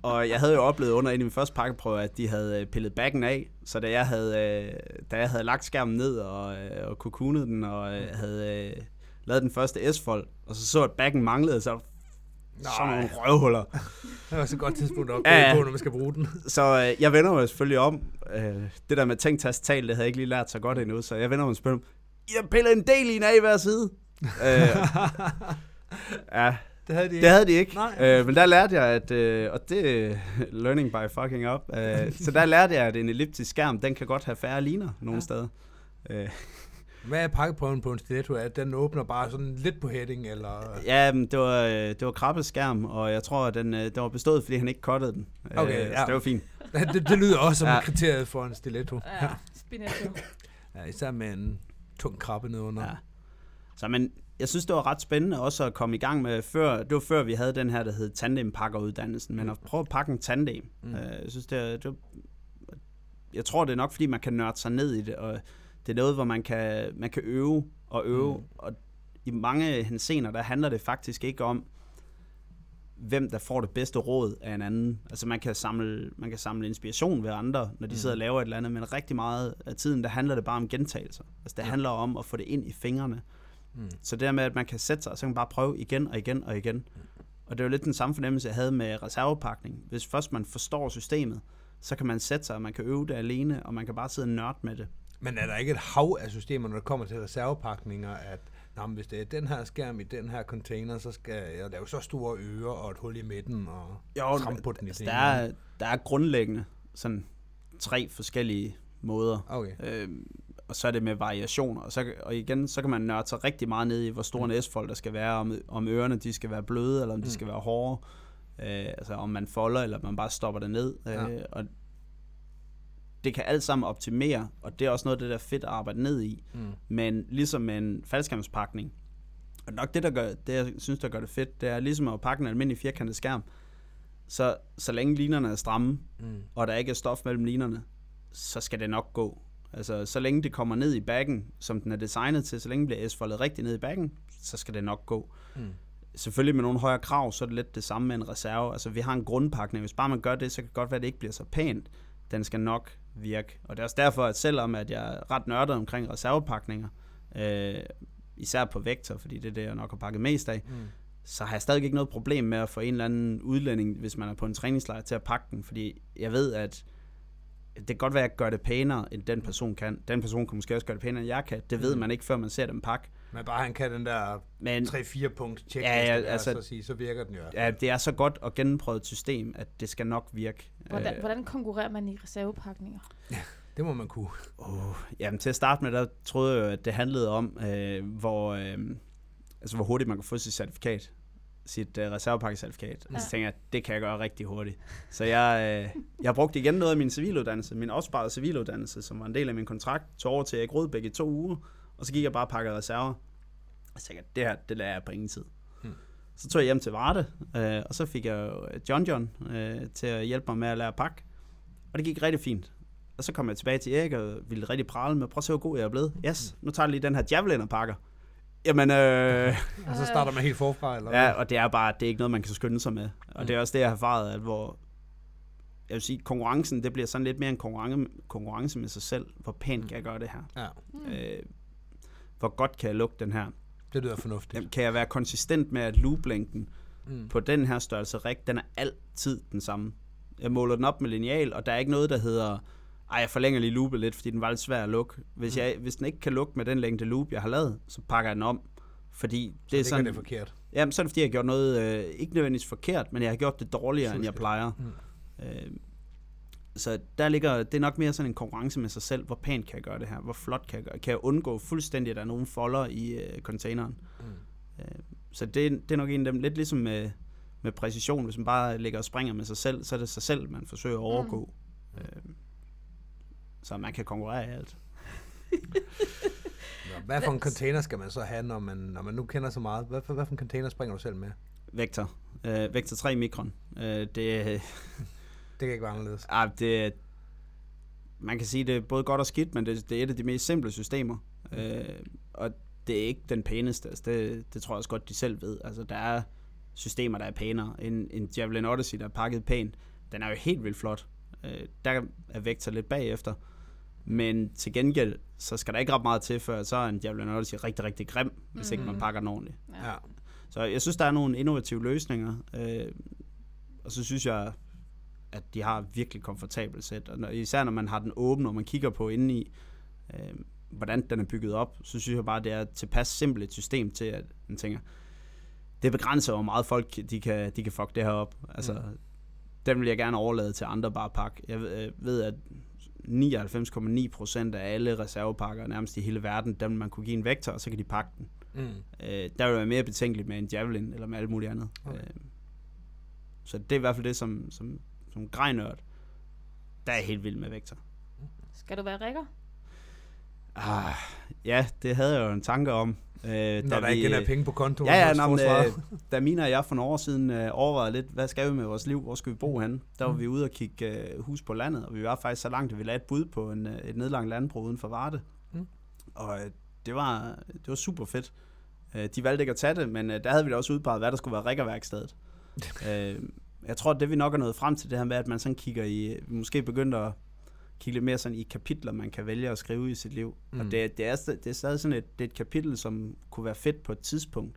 Og jeg havde jo oplevet under en af mine første pakkeprøver, at de havde øh, pillet backen af. Så da jeg havde, øh, da jeg havde lagt skærmen ned og, øh, og kukunet den, og øh, havde lavet den første S-fold, og så så, at backen manglede, så sådan nogle røvhuller. Det var så et godt tidspunkt at ja, ja. på, når man skal bruge den. Så øh, jeg vender mig selvfølgelig om. Øh, det der med tænkt tast tal, det havde jeg ikke lige lært så godt endnu, så jeg vender mig I har pillet en del i en af i hver side. øh, ja, Det havde de det havde de ikke. Nej. Øh, men der lærte jeg, at, øh, og det learning by fucking up, øh, så der lærte jeg, at en elliptisk skærm, den kan godt have færre liner nogle ja. steder. Øh, Hvad er pakkeprøven på en stiletto? Er den åbner bare sådan lidt på heading, eller... ja, men det var, øh, det var Krabbes skærm, og jeg tror, at den, øh, den var bestået, fordi han ikke cuttede den. Okay, øh, ja. Så det var fint. det, det lyder også som ja. Ja. kriteriet for en stiletto. Ja, spinetto. ja, især med en tung krabbe nedenunder. Ja. Så men, jeg synes, det var ret spændende også at komme i gang med, før, det var før vi havde den her, der hed tandem-pakkeruddannelsen, men at prøve at pakke en tandem. Mm. Mm. Øh, jeg synes, det, det var, jeg tror, det er nok, fordi man kan nørde sig ned i det, og det er noget, hvor man kan, man kan øve og øve, Mm. mm. og i mange hensener, der handler det faktisk ikke om, hvem der får det bedste råd af en anden. Altså man kan samle, man kan samle inspiration ved andre, når de Mm. sidder og laver et eller andet, men rigtig meget af tiden, der handler det bare om gentagelser. Altså det Ja. handler om at få det ind i fingrene. Mm. Så det der med, at man kan sætte sig, og så kan man bare prøve igen og igen og igen. Og det er jo lidt den samme fornemmelse, jeg havde med reservepakning. Hvis først man forstår systemet, så kan man sætte sig, og man kan øve det alene, og man kan bare sidde og nørde med det. Men er der ikke et hav af systemer, når det kommer til reservepakninger, at Nå, men hvis det er den her skærm i den her container, så skal jeg lave så store ører og et hul i midten og Jo, trampe på den altså, der, er, der er grundlæggende sådan tre forskellige måder. Okay. Øhm, og så er det med variationer. Og, så, og igen, så kan man nørde sig rigtig meget ned i, hvor stor en S-fold der skal være, om, om ørerne de skal være bløde, eller om de Mm. skal være hårde. Øh, altså om man folder, eller man bare stopper det ned. Ja. Øh, og det kan alt sammen optimere, og det er også noget af det, der er fedt at arbejde ned i. Mm. Men ligesom en faldskærmspakning, og nok det, der gør, det jeg synes, der gør det fedt, det er ligesom at pakke en almindelig firkantet skærm. Så, så længe linerne er stramme, Mm. og der ikke er stof mellem linerne, så skal det nok gå. Altså, så længe det kommer ned i backen, som den er designet til, så længe bliver S-foldet rigtigt ned i backen, så skal det nok gå. Mm. Selvfølgelig med nogle højere krav, så er det lidt det samme med en reserve. Altså, vi har en grundpakning. Hvis bare man gør det, så kan det godt være, at det ikke bliver så pænt. Den skal nok virke. Og det er også derfor, at selvom at jeg er ret nørdet omkring reservepakninger, øh, især på vektor, fordi det er det, jeg nok har pakket mest af, Mm. så har jeg stadig ikke noget problem med at få en eller anden udlænding, hvis man er på en træningslejr, til at pakke den, fordi jeg ved, at det kan godt være, at jeg gør det pænere, end den person kan. Den person kan måske også gøre det pænere, end jeg kan. Det ved Mm. man ikke, før man ser dem pakke. Men bare han kan den der Men 3-4 punkt check, Ja, ja, altså, så, sige, så virker den jo. ja, det er så godt og gennemprøvet system, at det skal nok virke. Hvordan, Øh, hvordan konkurrerer man i reservepakninger? Det må man kunne. Oh, jamen til at starte med, der troede jeg at det handlede om, øh, hvor, øh, altså, hvor hurtigt man kan få sit certifikat. Sit uh, reservepakkecertifikat. Og Ja. så tænker jeg, det kan jeg gøre rigtig hurtigt. Så jeg, uh, jeg brugte igen noget af min civiluddannelse, min opsparede civiluddannelse, som var en del af min kontrakt, tog over til Erik Rødbæk i to uger, og så gik jeg bare og pakkede reserver. Og så tænkte jeg, det her, det lærer jeg på ingen tid. Hmm. Så tog jeg hjem til Varde, øh, og så fik jeg jo John John øh, til at hjælpe mig med at lære at pakke. Og det gik rigtig fint. Og så kom jeg tilbage til Erik og ville rigtig prale med, prøv at se, hvor god jeg er blevet. Yes, nu tager jeg lige den her Javelin og pakker. Jamen, øh, Og så starter man helt forfra, eller ja, og det er bare, det er ikke noget, man kan skynde sig med. Og Mm. det er også det, jeg har erfaret, at hvor, jeg vil sige, konkurrencen, det bliver sådan lidt mere en konkurrence, konkurrence med sig selv. Hvor pænt kan jeg gøre det her? Ja, Mm. Øh, hvor godt kan jeg lukke den her? det lyder fornuftigt. Jamen, kan jeg være konsistent med, at looplængden Mm. på den her størrelse rig, den er altid den samme. Jeg måler den op med lineal, og der er ikke noget, der hedder, ej, jeg forlænger lige loopet lidt, fordi den var lidt svær at lukke. Hvis, Mm. jeg, hvis den ikke kan lukke med den længde loop, jeg har lavet, så pakker jeg den om. Fordi det det er sådan, det forkert. jamen, så er det fordi, jeg har gjort noget, øh, ikke nødvendigvis forkert, men jeg har gjort det dårligere, end jeg plejer. Mm. Øh, så der ligger, det er nok mere sådan en konkurrence med sig selv. Hvor pænt kan jeg gøre det her? Hvor flot kan jeg gøre Kan jeg undgå fuldstændig, at der er nogle folder i øh, containeren? Mm. Øh, så det, det er nok en af dem, lidt ligesom med, med præcision. Hvis man bare ligger og springer med sig selv, så er det sig selv, man forsøger at overgå. Mm. Øh, så man kan konkurrere i alt. Nå, Hvad for en container skal man så have, når man, når man nu kender så meget? Hvad for, hvad for en container springer du selv med? Vektor. Øh, Vektor 3 mikron. Øh, det, Det kan ikke være anderledes. ah, det, man kan sige, det er både godt og skidt, men det, det er et af de mest simple systemer. Øh, og det er ikke den pæneste. Altså det, det tror jeg også godt, de selv ved. Altså, der er systemer, der er pænere. En, en Javelin Odyssey, der er pakket pænt, den er jo helt vildt flot. Øh, der er Vector lidt bagefter. Men til gengæld, så skal der ikke ret meget til, før så er en Javelin Odyssey rigtig, rigtig grim, hvis mm. ikke man Mhm. pakker den ordentligt. Ja. Ja. Så jeg synes, der er nogle innovative løsninger. Øh, og så synes jeg, at de har virkelig komfortabelt sæt. Og når, især når man har den åben, og man kigger på indeni, øh, hvordan den er bygget op, så synes jeg bare, det er et tilpas simpelt et system til, at man tænker, det begrænser, hvor meget folk de kan, de kan fuck det her op. Altså, Mm. den vil jeg gerne overlade til andre bare pakke. Jeg ved, øh, ved at 99,9% af alle reservepakker nærmest i hele verden, dem man kunne give en vektor, og så kan de pakke den. Mm. Øh, der vil være mere betænkelig med en Javelin, eller med alt muligt andet. Okay. Øh, så det er i hvert fald det, som, som, som grejnørd, der er helt vild med Vector. Skal du være rækker? Ah, ja, det havde jeg jo en tanke om. Øh, Når der igen er penge på kontoen. Ja, ja, nå, men, øh, da Mina og jeg for nogle år siden øh, overvejede lidt, hvad skal vi med vores liv, hvor skal vi bo henne? Der var Mm. vi ude og kigge øh, hus på landet, og vi var faktisk så langt, at vi lagde et bud på en, øh, et nedlangt landbrug uden for Varde. Mm. Og øh, det, var, det var super fedt. Øh, de valgte ikke at tage det, men øh, der havde vi da også udpeget, hvad der skulle være riggerværkstedet. øh, jeg tror, det vi nok er nået frem til det her med, at man sådan kigger i, vi måske begynder at kigge lidt mere sådan i kapitler, man kan vælge at skrive i sit liv. Mm. Og det, det, er, det er stadig sådan et, det er et kapitel, som kunne være fedt på et tidspunkt.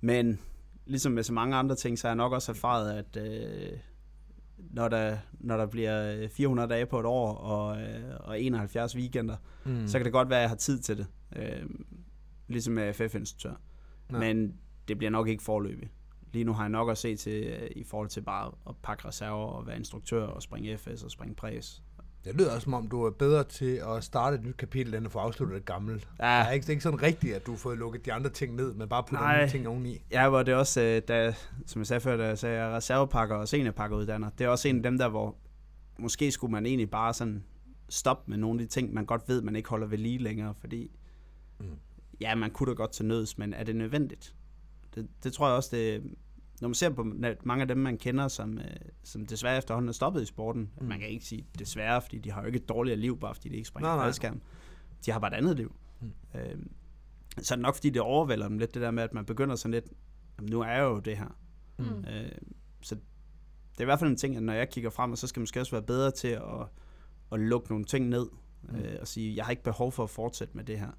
Men ligesom med så mange andre ting, så har jeg nok også erfaret, at øh, når, der, når der bliver øh, 400 dage på et år og, øh, og 71 weekender, Mm. så kan det godt være, at jeg har tid til det. Øh, ligesom med FF-instruktør. Ja. Men det bliver nok ikke forløbig. Lige nu har jeg nok at se til øh, i forhold til bare at pakke reserver og være instruktør og springe FS og springe præs. Det lyder også, som om du er bedre til at starte et nyt kapitel, end at få afsluttet et gammelt. Ja. Det er ikke, det er ikke sådan rigtigt, at du har fået lukket de andre ting ned, men bare puttet nye ting oveni. Ja, hvor det også, øh, da, som jeg sagde før, da jeg sagde, er reservepakker og seniorpakker uddanner, det er også en af dem der, hvor måske skulle man egentlig bare sådan stoppe med nogle af de ting, man godt ved, man ikke holder ved lige længere, fordi Mm. ja, man kunne da godt til nøds, men er det nødvendigt? Det, det tror jeg også, det, når man ser på mange af dem, man kender, som, øh, som desværre efterhånden er stoppet i sporten, Mm. mm. man kan ikke sige desværre, fordi de har jo ikke et dårligere liv, bare fordi de ikke springer Nej, nej. faldskærm. De har bare et andet liv. Mm. Mm. Øh, så er det nok, fordi det overvælder dem lidt, det der med, at man begynder sådan lidt, "Jamen, nu er jeg jo det her. Mm. Øh, så det er i hvert fald en ting, at når jeg kigger frem, så skal man måske også være bedre til at, at lukke nogle ting ned, Mm. mm. øh, og sige, jeg har ikke behov for at fortsætte med det her.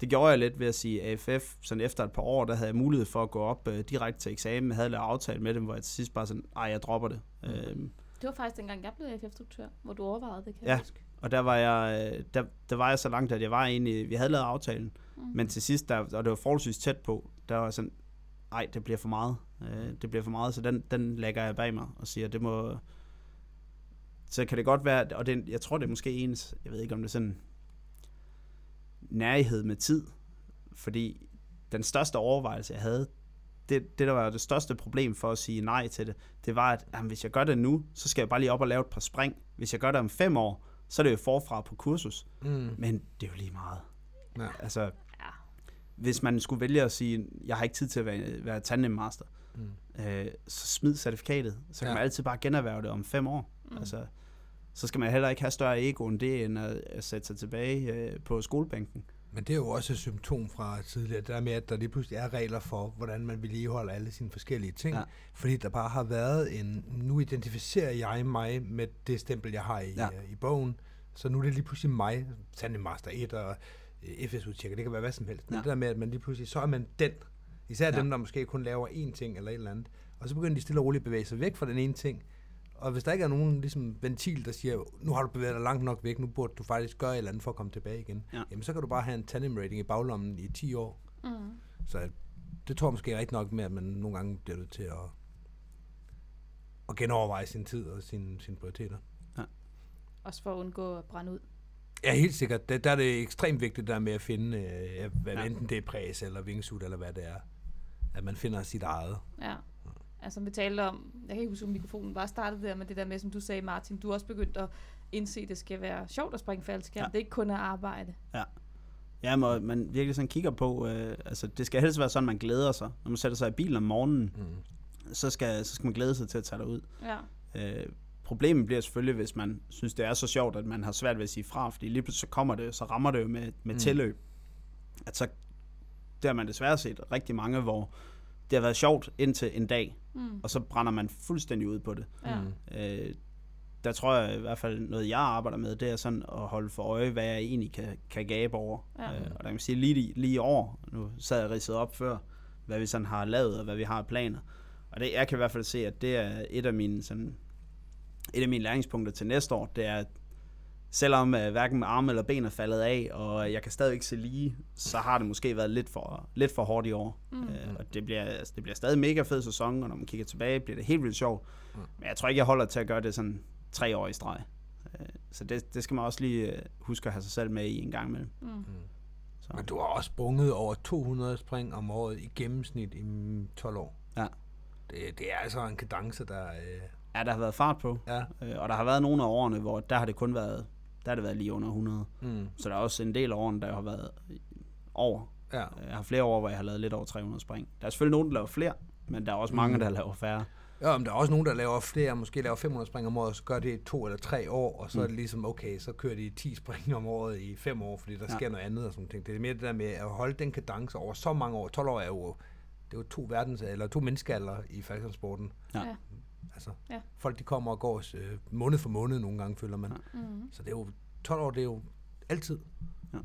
Det gjorde jeg lidt ved at sige, AFF, sådan efter et par år, der havde jeg mulighed for at gå op øh, direkte til eksamen. Jeg havde lavet aftale med dem, hvor jeg til sidst bare sådan, ej, jeg dropper det. Mm. Mm. Øh, Det var faktisk dengang, jeg blev AFF-instruktør, hvor du overvejede det, kan Ja. jeg huske. og der var, jeg, øh, der, der var jeg så langt, at jeg var egentlig, vi havde lavet aftalen, Mm. Men til sidst, der, og det var forholdsvis tæt på, der var sådan, ej, det bliver for meget. Øh, det bliver for meget, så den, den lægger jeg bag mig og siger, det må... Så kan det godt være, og det, jeg tror, det er måske ens, jeg ved ikke, om det er sådan nærighed med tid, fordi den største overvejelse, jeg havde, det, det, der var det største problem for at sige nej til det, det var, at jamen, hvis jeg gør det nu, så skal jeg bare lige op og lave et par spring. Hvis jeg gør det om fem år, så er det jo forfra på kursus. Mm. Men det er jo lige meget. Ja. Altså, Ja. hvis man skulle vælge at sige, jeg har ikke tid til at være, være tandemmaster, Mm. øh, så smid certifikatet. Så kan Ja. man altid bare generhverve det om fem år. Mm. Altså, så skal man heller ikke have større ego end det, end at, sætte sig tilbage øh, på skolebænken. Men det er jo også et symptom fra tidligere, det der med, at der lige pludselig er regler for, hvordan man vedligeholder alle sine forskellige ting. Ja. Fordi der bare har været en, nu identificerer jeg mig med det stempel, jeg har i, Ja. ja. i bogen. Så nu er det lige pludselig mig, Master 1 og øh, FS-udtjekker, det kan være hvad som helst. Men Ja. det der med, at man lige pludselig, så er man den. Især ja. dem, der måske kun laver én ting eller et eller andet. Og så begynder de stille og roligt at bevæge sig væk fra den ene ting. Og hvis der ikke er nogen ligesom, ventil, der siger, nu har du bevæget dig langt nok væk, nu burde du faktisk gøre et eller andet for at komme tilbage igen, Ja. jamen så kan du bare have en tandem rating i baglommen i 10 år. Mm. Så det tror jeg måske rigtig nok med, at man nogle gange bliver nødt til at, at genoverveje sin tid og sine, sine prioriteter. Også for at undgå at brænde ud. Ja, helt sikkert. Der, der er det ekstremt vigtigt der med at finde, øh, hvad, Ja. ja. enten det er præs eller vingsut eller hvad det er. At man finder sit eget. Ja. Altså, vi talte om, jeg kan ikke huske, om mikrofonen bare startede der, men det der med, som du sagde, Martin, du er også begyndt at indse, at det skal være sjovt at springe faldskærm. Ja. Ja. Det er ikke kun at arbejde. Ja, må man virkelig sådan kigger på, øh, altså det skal helst være sådan, man glæder sig. Når man sætter sig i bilen om morgenen, Mm. så skal, så skal man glæde sig til at tage derud. Ja. Øh, problemet bliver selvfølgelig, hvis man synes, det er så sjovt, at man har svært ved at sige fra, fordi lige pludselig så kommer det, så rammer det jo med, med. Mm. tilløb. At så, det har man desværre set rigtig mange, hvor det har været sjovt indtil en dag, Mm. og så brænder man fuldstændig ud på det. Ja. Mm. Øh, der tror jeg i hvert fald, noget jeg arbejder med, det er sådan at holde for øje, hvad jeg egentlig kan, kan gabe over. Ja. Øh, og der kan man sige, lige, lige år, nu sad jeg ridset op før, hvad vi sådan har lavet, og hvad vi har af planer. Og det, jeg kan i hvert fald se, at det er et af mine, sådan, et af mine læringspunkter til næste år, det er, at selvom uh, hverken med arme eller ben er faldet af, og jeg kan stadig ikke se lige, så har det måske været lidt for, lidt for hårdt i år. Mm. Mm. Uh, og det bliver, altså, det bliver stadig mega fed sæson, og når man kigger tilbage, bliver det helt vildt sjovt. Mm. Men jeg tror ikke, jeg holder til at gøre det sådan tre år i streg. Uh, så det, det skal man også lige uh, huske at have sig selv med i en gang imellem. Mm. Så. Men du har også sprunget over 200 spring om året i gennemsnit i 12 år. Ja. Det, det er altså en kadence, der... Øh, Ja, der har været fart på, ja. øh, og der har været nogle af årene, hvor der har det kun været, der har det været lige under 100. Mm. Så der er også en del af årene, der har været over. Ja. Jeg har flere år, hvor jeg har lavet lidt over 300 spring. Der er selvfølgelig nogen, der laver flere, men der er også mange, Mm. der laver færre. Ja, men der er også nogen, der laver flere, måske laver 500 spring om året, og så gør det i to eller tre år, og så Mm. er det ligesom, okay, så kører de 10 spring om året i fem år, fordi der Ja. sker noget andet og sådan ting. Det er mere det der med at holde den kadence over så mange år. 12 år er jo, det er jo to verdens, eller to menneskealder i faldskærmsporten. Ja. Ja. Altså, Ja. folk de kommer og går øh, måned for måned nogle gange, føler man. Ja. Ja. Mm. Så det er jo, 12 år, det er jo altid. Ja.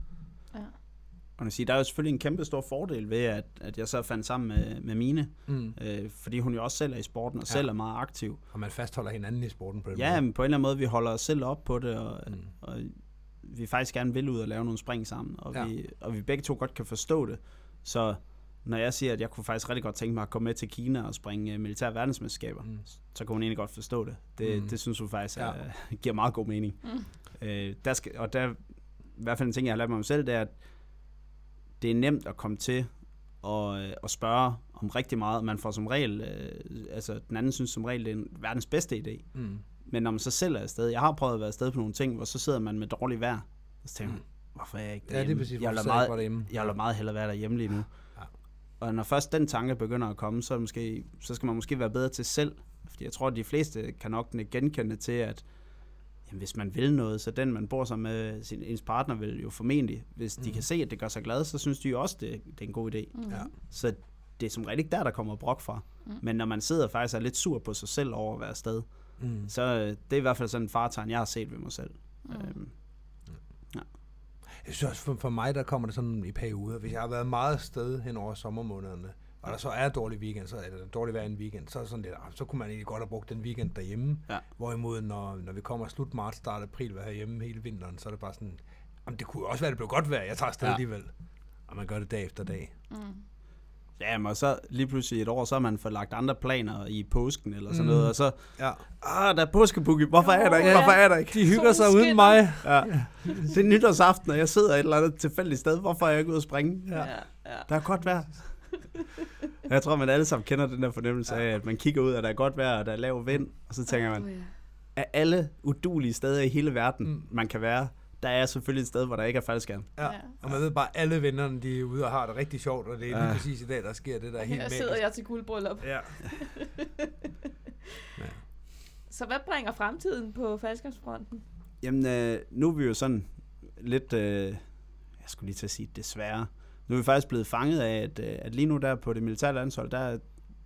Og jeg sige, der er jo selvfølgelig en kæmpe stor fordel ved, at, at jeg så fandt sammen med, med Mine, Mm. øh, fordi hun jo også selv er i sporten og Ja. selv er meget aktiv. Og man fastholder hinanden i sporten på den Ja, måde. men på en eller anden måde, vi holder os selv op på det, og, Mm. og vi faktisk gerne vil ud og lave nogle spring sammen, og, Ja. vi, og vi begge to godt kan forstå det. Så når jeg siger, at jeg kunne faktisk rigtig godt tænke mig at komme med til Kina og springe uh, militære verdensmesterskaber, Mm. så kan hun egentlig godt forstå det. Det, Mm. det synes hun faktisk Ja. er, giver meget god mening. Mm. Øh, der skal, og der, i hvert fald en ting, jeg har lært mig selv, det er, at det er nemt at komme til og, øh, og spørge om rigtig meget. Man får som regel, øh, altså den anden synes som regel, det er en verdens bedste idé. Mm. Men når man så selv er afsted, jeg har prøvet at være afsted på nogle ting, hvor så sidder man med dårlig vejr, og så tænker man, hvorfor er jeg ikke Ja, det er derhjemme? præcis, jeg vil jeg meget, derhjemme? jeg vil meget hellere være derhjemme lige nu. Og når først den tanke begynder at komme, så, måske, så skal man måske være bedre til selv. Fordi jeg tror, at de fleste kan nok genkende til, at jamen, hvis man vil noget, så den, man bor sammen med, sin, ens partner, vil jo formentlig, hvis de Mm. kan se, at det gør sig glad, så synes de jo også, det, det er en god idé. Mm. Ja. Så det er som regel ikke der, der kommer brok fra. Mm. Men når man sidder faktisk er lidt sur på sig selv over at være afsted, Mm. så øh, det er i hvert fald sådan en fartegn, jeg har set ved mig selv. Mm. Øhm, Jeg synes også, for, for mig, der kommer det sådan i perioder. Hvis jeg har været meget sted hen over sommermånederne, og der så er dårlig weekend, så er det dårlig vejr en weekend, så er det sådan lidt, ah, så kunne man egentlig godt have brugt den weekend derhjemme. Ja. Hvorimod, når, når vi kommer slut marts, start april, være herhjemme hele vinteren, så er det bare sådan, jamen, det kunne også være, det blev godt vejr, jeg tager afsted ja. alligevel. Og man gør det dag efter dag. Mm. Jamen, og så lige pludselig et år, så har man fået lagt andre planer i påsken eller sådan Mm. noget, og så, Ja. ah, der er påskeboogie, hvorfor er der ikke, Ja. hvorfor er der ikke? De hygger sig uden mig. Ja. Det er nytårsaften, og jeg sidder et eller andet tilfældigt sted, hvorfor er jeg ikke ude at springe? Ja. ja. Der er godt vejr. Jeg tror, man alle sammen kender den der fornemmelse af, at man kigger ud, og der er godt vejr, og der er lav vind, og så tænker man, ja. af alle udulige steder i hele verden, mm. man kan være, der er selvfølgelig et sted, hvor der ikke er faldskærm. Ja. Ja. Og man ved bare, at alle vennerne, de er ude og har det rigtig sjovt, og det er lige Ja. præcis i dag, der sker det, der er helt Her magisk. sidder jeg til guldbryllup. Ja. Så hvad bringer fremtiden på faldskabsfronten? Jamen, øh, nu er vi jo sådan lidt, øh, jeg skulle lige til at sige desværre, nu er vi faktisk blevet fanget af, at, øh, at lige nu der på det militære landshold, der,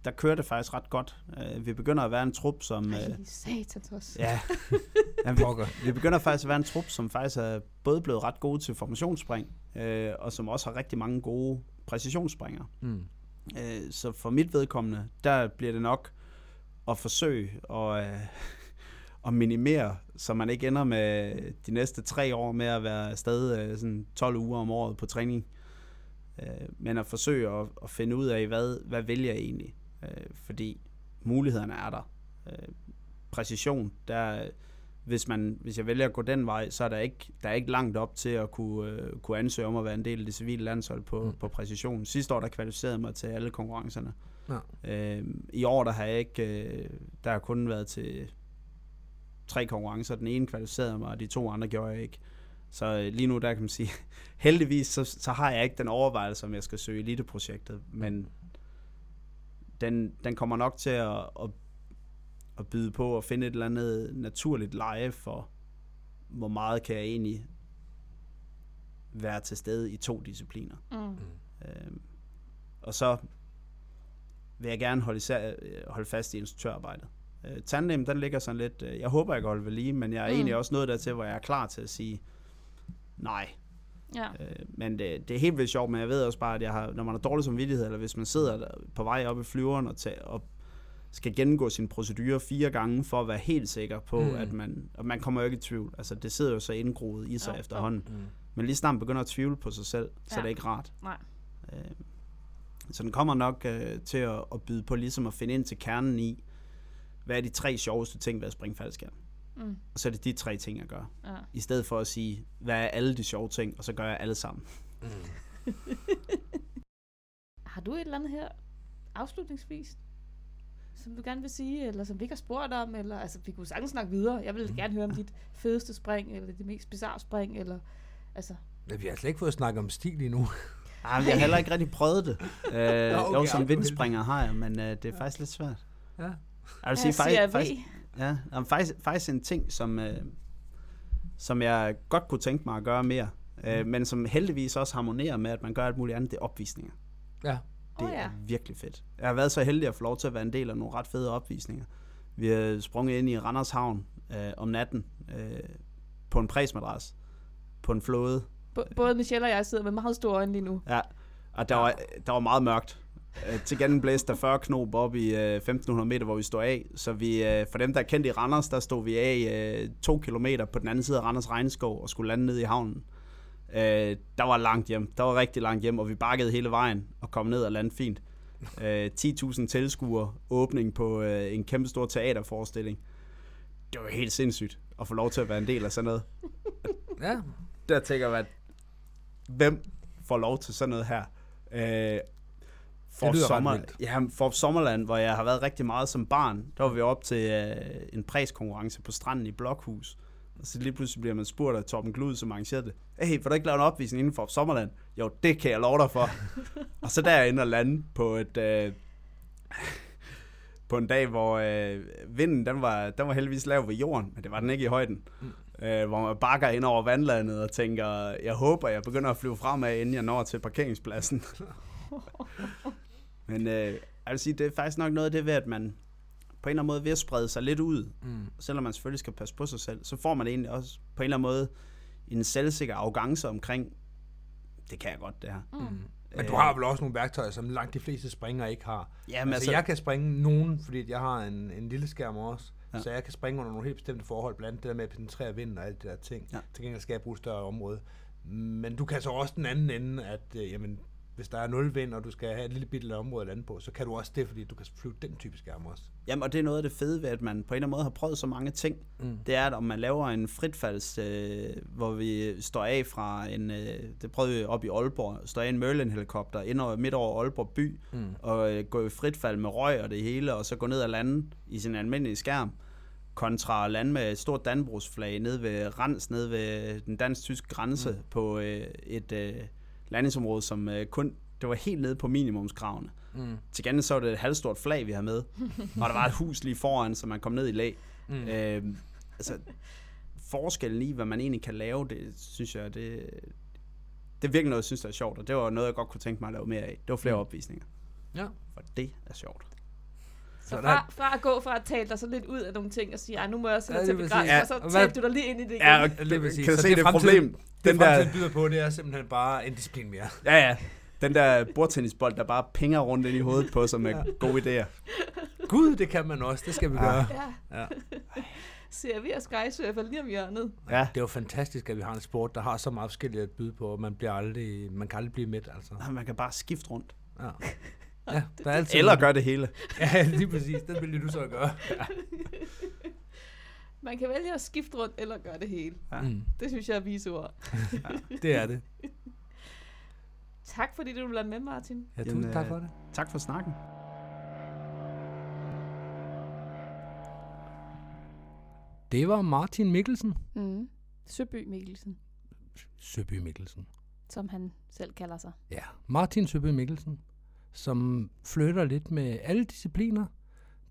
der kører det faktisk ret godt. Øh, vi begynder at være en trup, som... Øh, Ej, satans også. ja, ja vi, Pokker. vi begynder faktisk at være en trup, som faktisk er både blevet ret gode til formationsspring, øh, og som også har rigtig mange gode præcisionsspringere. Mm. Øh, så for mit vedkommende, der bliver det nok at forsøge at, øh, at minimere, så man ikke ender med de næste tre år med at være afsted øh, sådan 12 uger om året på træning. Øh, men at forsøge at, at finde ud af, hvad, hvad vælger jeg egentlig? Øh, fordi mulighederne er der. Øh, præcision, der, hvis, man, hvis jeg vælger at gå den vej, så er der ikke, der er ikke langt op til at kunne, øh, kunne ansøge om at være en del af det civile landshold på, Mm. mm. på præcision. Sidste år, der kvalificerede mig til alle konkurrencerne. Ja. Øh, I år, der har jeg ikke, øh, der har kun været til tre konkurrencer. Den ene kvalificerede mig, og de to andre gjorde jeg ikke. Så øh, lige nu, der kan man sige, heldigvis, så, så har jeg ikke den overvejelse, om jeg skal søge eliteprojektet, men den, den kommer nok til at, at, at byde på at finde et eller andet naturligt leje for, hvor meget kan jeg egentlig være til stede i to discipliner. Mm. Øhm, og så vil jeg gerne holde, især, øh, holde fast i instruktørarbejdet. Øh, tandem, den ligger sådan lidt, øh, jeg håber, jeg kan holde ved lige, men jeg er Mm. mm. egentlig også nået dertil, hvor jeg er klar til at sige nej. Ja. Øh, men det, det er helt vildt sjovt, men jeg ved også bare, at jeg har, når man har dårlig samvittighed, eller hvis man sidder der på vej op i flyveren og, tage, og skal gennemgå sin procedure fire gange, for at være helt sikker på, Mm. at man, og man kommer jo ikke i tvivl. Altså, det sidder jo så indgroet i sig Jo, jo. efterhånden. Mm. Men lige snart man begynder at tvivle på sig selv, så Ja. er det ikke rart. Nej. Øh, så den kommer nok øh, til at, at byde på ligesom at finde ind til kernen i, hvad er de tre sjoveste ting ved at springe faldskærm. Mm. Og så er det de tre ting, jeg gør. Ja. I stedet for at sige, hvad er alle de sjove ting, og så gør jeg alle sammen. Mm. Har du et eller andet her afslutningsvis, som du gerne vil sige, eller som vi ikke har spurgt om, eller altså, vi kunne sagtens snakke videre. Jeg vil gerne høre om dit fedeste spring, eller det mest bizarre spring, eller altså... Ja, vi har slet ikke fået snakket om stil endnu. Ah, jeg har heller ikke rigtig prøvet det. Øh, okay, jo, som er vindspringer har jeg, men øh, det er faktisk lidt svært. Ja. Jeg vil Ja, sige, faktisk, CRV. faktisk, ja, jamen, faktisk, faktisk en ting, som, øh, som jeg godt kunne tænke mig at gøre mere, øh, men som heldigvis også harmonerer med, at man gør alt muligt andet, det er opvisninger. Ja. Det oh, ja. er virkelig fedt. Jeg har været så heldig at få lov til at være en del af nogle ret fede opvisninger. Vi har sprunget ind i Randers Havn øh, om natten øh, på en præsmadras på en flåde. B- både Michelle og jeg sidder med meget store øjne lige nu. Ja, og der var, der var meget mørkt. Øh, til gengæld blæste der 40 knop op i øh, 1500 meter, hvor vi stod af. Så vi, øh, for dem, der er kendt i Randers, der stod vi af øh, to kilometer på den anden side af Randers Regnskov og skulle lande ned i havnen. Øh, der var langt hjem. Der var rigtig langt hjem, og vi bakkede hele vejen og kom ned og landede fint. Øh, 10.000 tilskuere, åbning på øh, en kæmpe stor teaterforestilling. Det var helt sindssygt at få lov til at være en del af sådan noget. Ja. Der tænker man, hvem får lov til sådan noget her? Øh, for, sommer, ja, for Sommerland, hvor jeg har været rigtig meget som barn, der var vi op til øh, en præskonkurrence på stranden i Blokhus. Og så lige pludselig bliver man spurgt af Torben Glud, som arrangerede det. Hey, vil du ikke lave en opvisning inden for Sommerland? Jo, det kan jeg love dig for. og så derinde og lande på et... Øh, på en dag, hvor øh, vinden, den var, den var heldigvis lav ved jorden, men det var den ikke i højden. Mm. Øh, hvor man bakker ind over vandlandet og tænker, jeg håber, jeg begynder at flyve fremad, inden jeg når til parkeringspladsen. men øh, jeg vil sige, det er faktisk nok noget af det ved, at man på en eller anden måde ved at sprede sig lidt ud, Mm. selvom man selvfølgelig skal passe på sig selv, så får man egentlig også på en eller anden måde en selvsikker arrogance omkring, det kan jeg godt det her. Mm. Men du har vel også nogle værktøjer, som langt de fleste springere ikke har. Jamen, altså, jeg kan springe nogen, fordi jeg har en, en lille skærm også. Ja. Ja. Så jeg kan springe under nogle helt bestemte forhold, blandt andet det der med at penetrere vinden og alt det der ting. Ja. Til gengæld skal jeg bruge et større område. Men du kan så også den anden ende, at øh, jamen, hvis der er nul vind, og du skal have et lille bitte område at lande på, så kan du også det, fordi du kan flyve den type skærm også. Jamen, og det er noget af det fede ved, at man på en eller anden måde har prøvet så mange ting. Mm. Det er, at om man laver en fritfalds, øh, hvor vi står af fra en, øh, det prøvede vi op i Aalborg, står af en Merlin-helikopter ind over, midt over Aalborg by, Mm. og øh, gå i fritfald med røg og det hele, og så gå ned og lande i sin almindelige skærm, kontra lande med et stort Dannebrogsflag ned ved Rans, ned ved den dansk-tyske grænse mm. på øh, et øh, landingsområde, som øh, kun, det var helt nede på minimumskravene. Mm. Til gengæld så var det et halvstort flag, vi havde med, og der var et hus lige foran, så man kom ned i lag. Mm. Øh, altså, forskellen i, hvad man egentlig kan lave, det synes jeg, det, det er virkelig noget, jeg synes, der er sjovt, og det var noget, jeg godt kunne tænke mig at lave mere af. Det var flere Mm. opvisninger, Ja. for det er sjovt. Så fra, fra at gå fra at tale dig så lidt ud af nogle ting og sige, "Ej, nu må jeg også Ja, ja, til begrænse, Ja, og så hvad- talte du dig lige ind i det igen. Ja, og Lige præcis. kan du Så se det det, er problem? Det Den fremtiden der, byder på, det er simpelthen bare en disciplin mere. ja, ja. Den der bordtennisbold, der bare pinger rundt ind i hovedet på sig med Ja. gode idéer. Gud, det kan man også. Det skal vi gøre. Ja. Ja. Ser vi og skysurfer lige om hjørnet. Ja, Det er jo fantastisk, at vi har en sport, der har så meget forskelligt at byde på, og man, bliver aldrig, man kan aldrig blive midt, altså. man kan bare skifte rundt. Ja, ja der er altid Eller gøre det hele. Ja, lige præcis. Den vil du så gøre. Man kan vælge at skifte rundt eller gøre det hele. Ja. Mm, Det synes jeg er vise ord. det er det. Tak fordi du ville med, Martin. Ja, Jamen, tusind tak øh, for det. Tak for snakken. Det var Martin Mikkelsen. Mm. Søby Mikkelsen, Søby Mikkelsen. som han selv kalder sig. Ja, Martin Søby Mikkelsen, som flytter lidt med alle discipliner,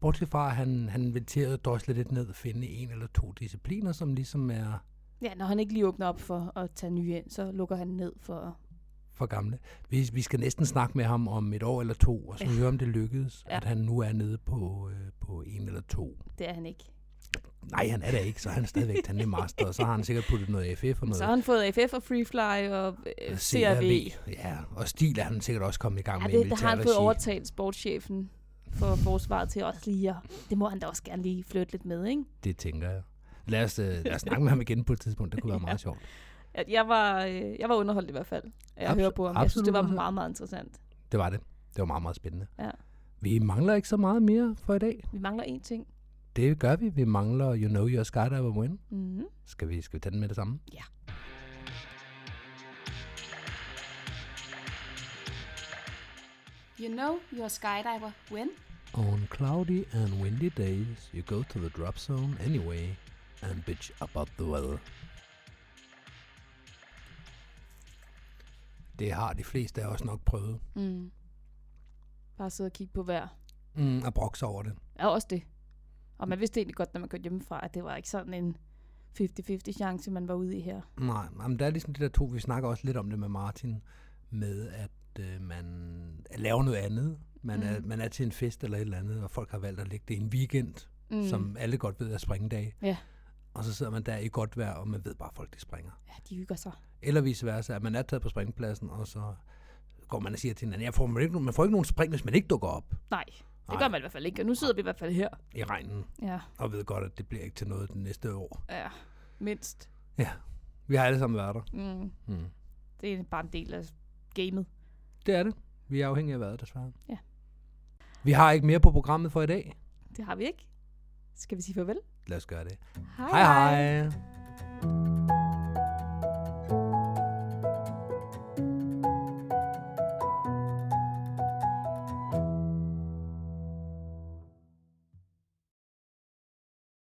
bortset fra, at han, han vil til at drosle lidt ned og finde en eller to discipliner, som ligesom er Ja, når han ikke lige åbner op for at tage nye ind, så lukker han ned for... for gamle. Vi, vi skal næsten snakke med ham om et år eller to, og så Ja. høre, om det lykkedes, Ja. at han nu er nede på, øh, på en eller to. Det er han ikke. Nej, han er der ikke, så er han stadigvæk Tandem Master, og så har han sikkert puttet noget FF og noget Så har han fået AFF og Freefly og øh, CRV. Ja, og stil er han sikkert også kommet i gang Ja, med det, der har han fået overtalt sportschefen for forsvaret til også lige at, det må han da også gerne lige flytte lidt med, ikke? Det tænker jeg. Lad os, øh, lad os snakke med ham igen på et tidspunkt, det kunne være Ja. meget sjovt. Jeg var, øh, jeg var underholdt i hvert fald, at Abs- høre på ham. Jeg synes, det var meget, meget interessant. Det var det. Det var meget, meget spændende. Ja. Vi mangler ikke så meget mere for i dag. Vi mangler én ting. Det gør vi. Vi mangler You Know Your Skydiver Win. Mm-hmm. Skal vi, skal vi tage den med det samme? Ja. You know you're a skydiver when? On cloudy and windy days, you go to the drop zone anyway and bitch about the weather. Det har de fleste af os nok prøvet. Mm. Bare sidde og kigge på vejr. Mm, og brokse over det. Ja, også det. Og man vidste egentlig godt, når man kørte hjemmefra, at det var ikke sådan en 50-50 chance, man var ude i her. Nej, men der er ligesom de der to, vi snakker også lidt om det med Martin, med at øh, man laver noget andet. Man, mm. er, man er til en fest eller et eller andet, og folk har valgt at lægge det i en weekend, mm. som alle godt ved er springdag. Ja. Og så sidder man der i godt vejr, og man ved bare, at folk de springer. Ja, de hygger sig. Eller vice versa, at man er taget på springpladsen, og så går man og siger til hinanden, jeg får, man, ikke, man får ikke nogen spring, hvis man ikke dukker op Nej, det gør man i hvert fald ikke. Og nu sidder vi i hvert fald her. i regnen, Ja, og ved godt, at det bliver ikke til noget det næste år. ja mindst. Vi har alle sammen været der. Mm. Mm. Det er bare en del af gamet. Det er det. Vi er afhængige af vejret, desværre. Ja. Vi har ikke mere på programmet for i dag. Det har vi ikke. Skal vi sige farvel? Lad os gøre det. Hej Hej hej.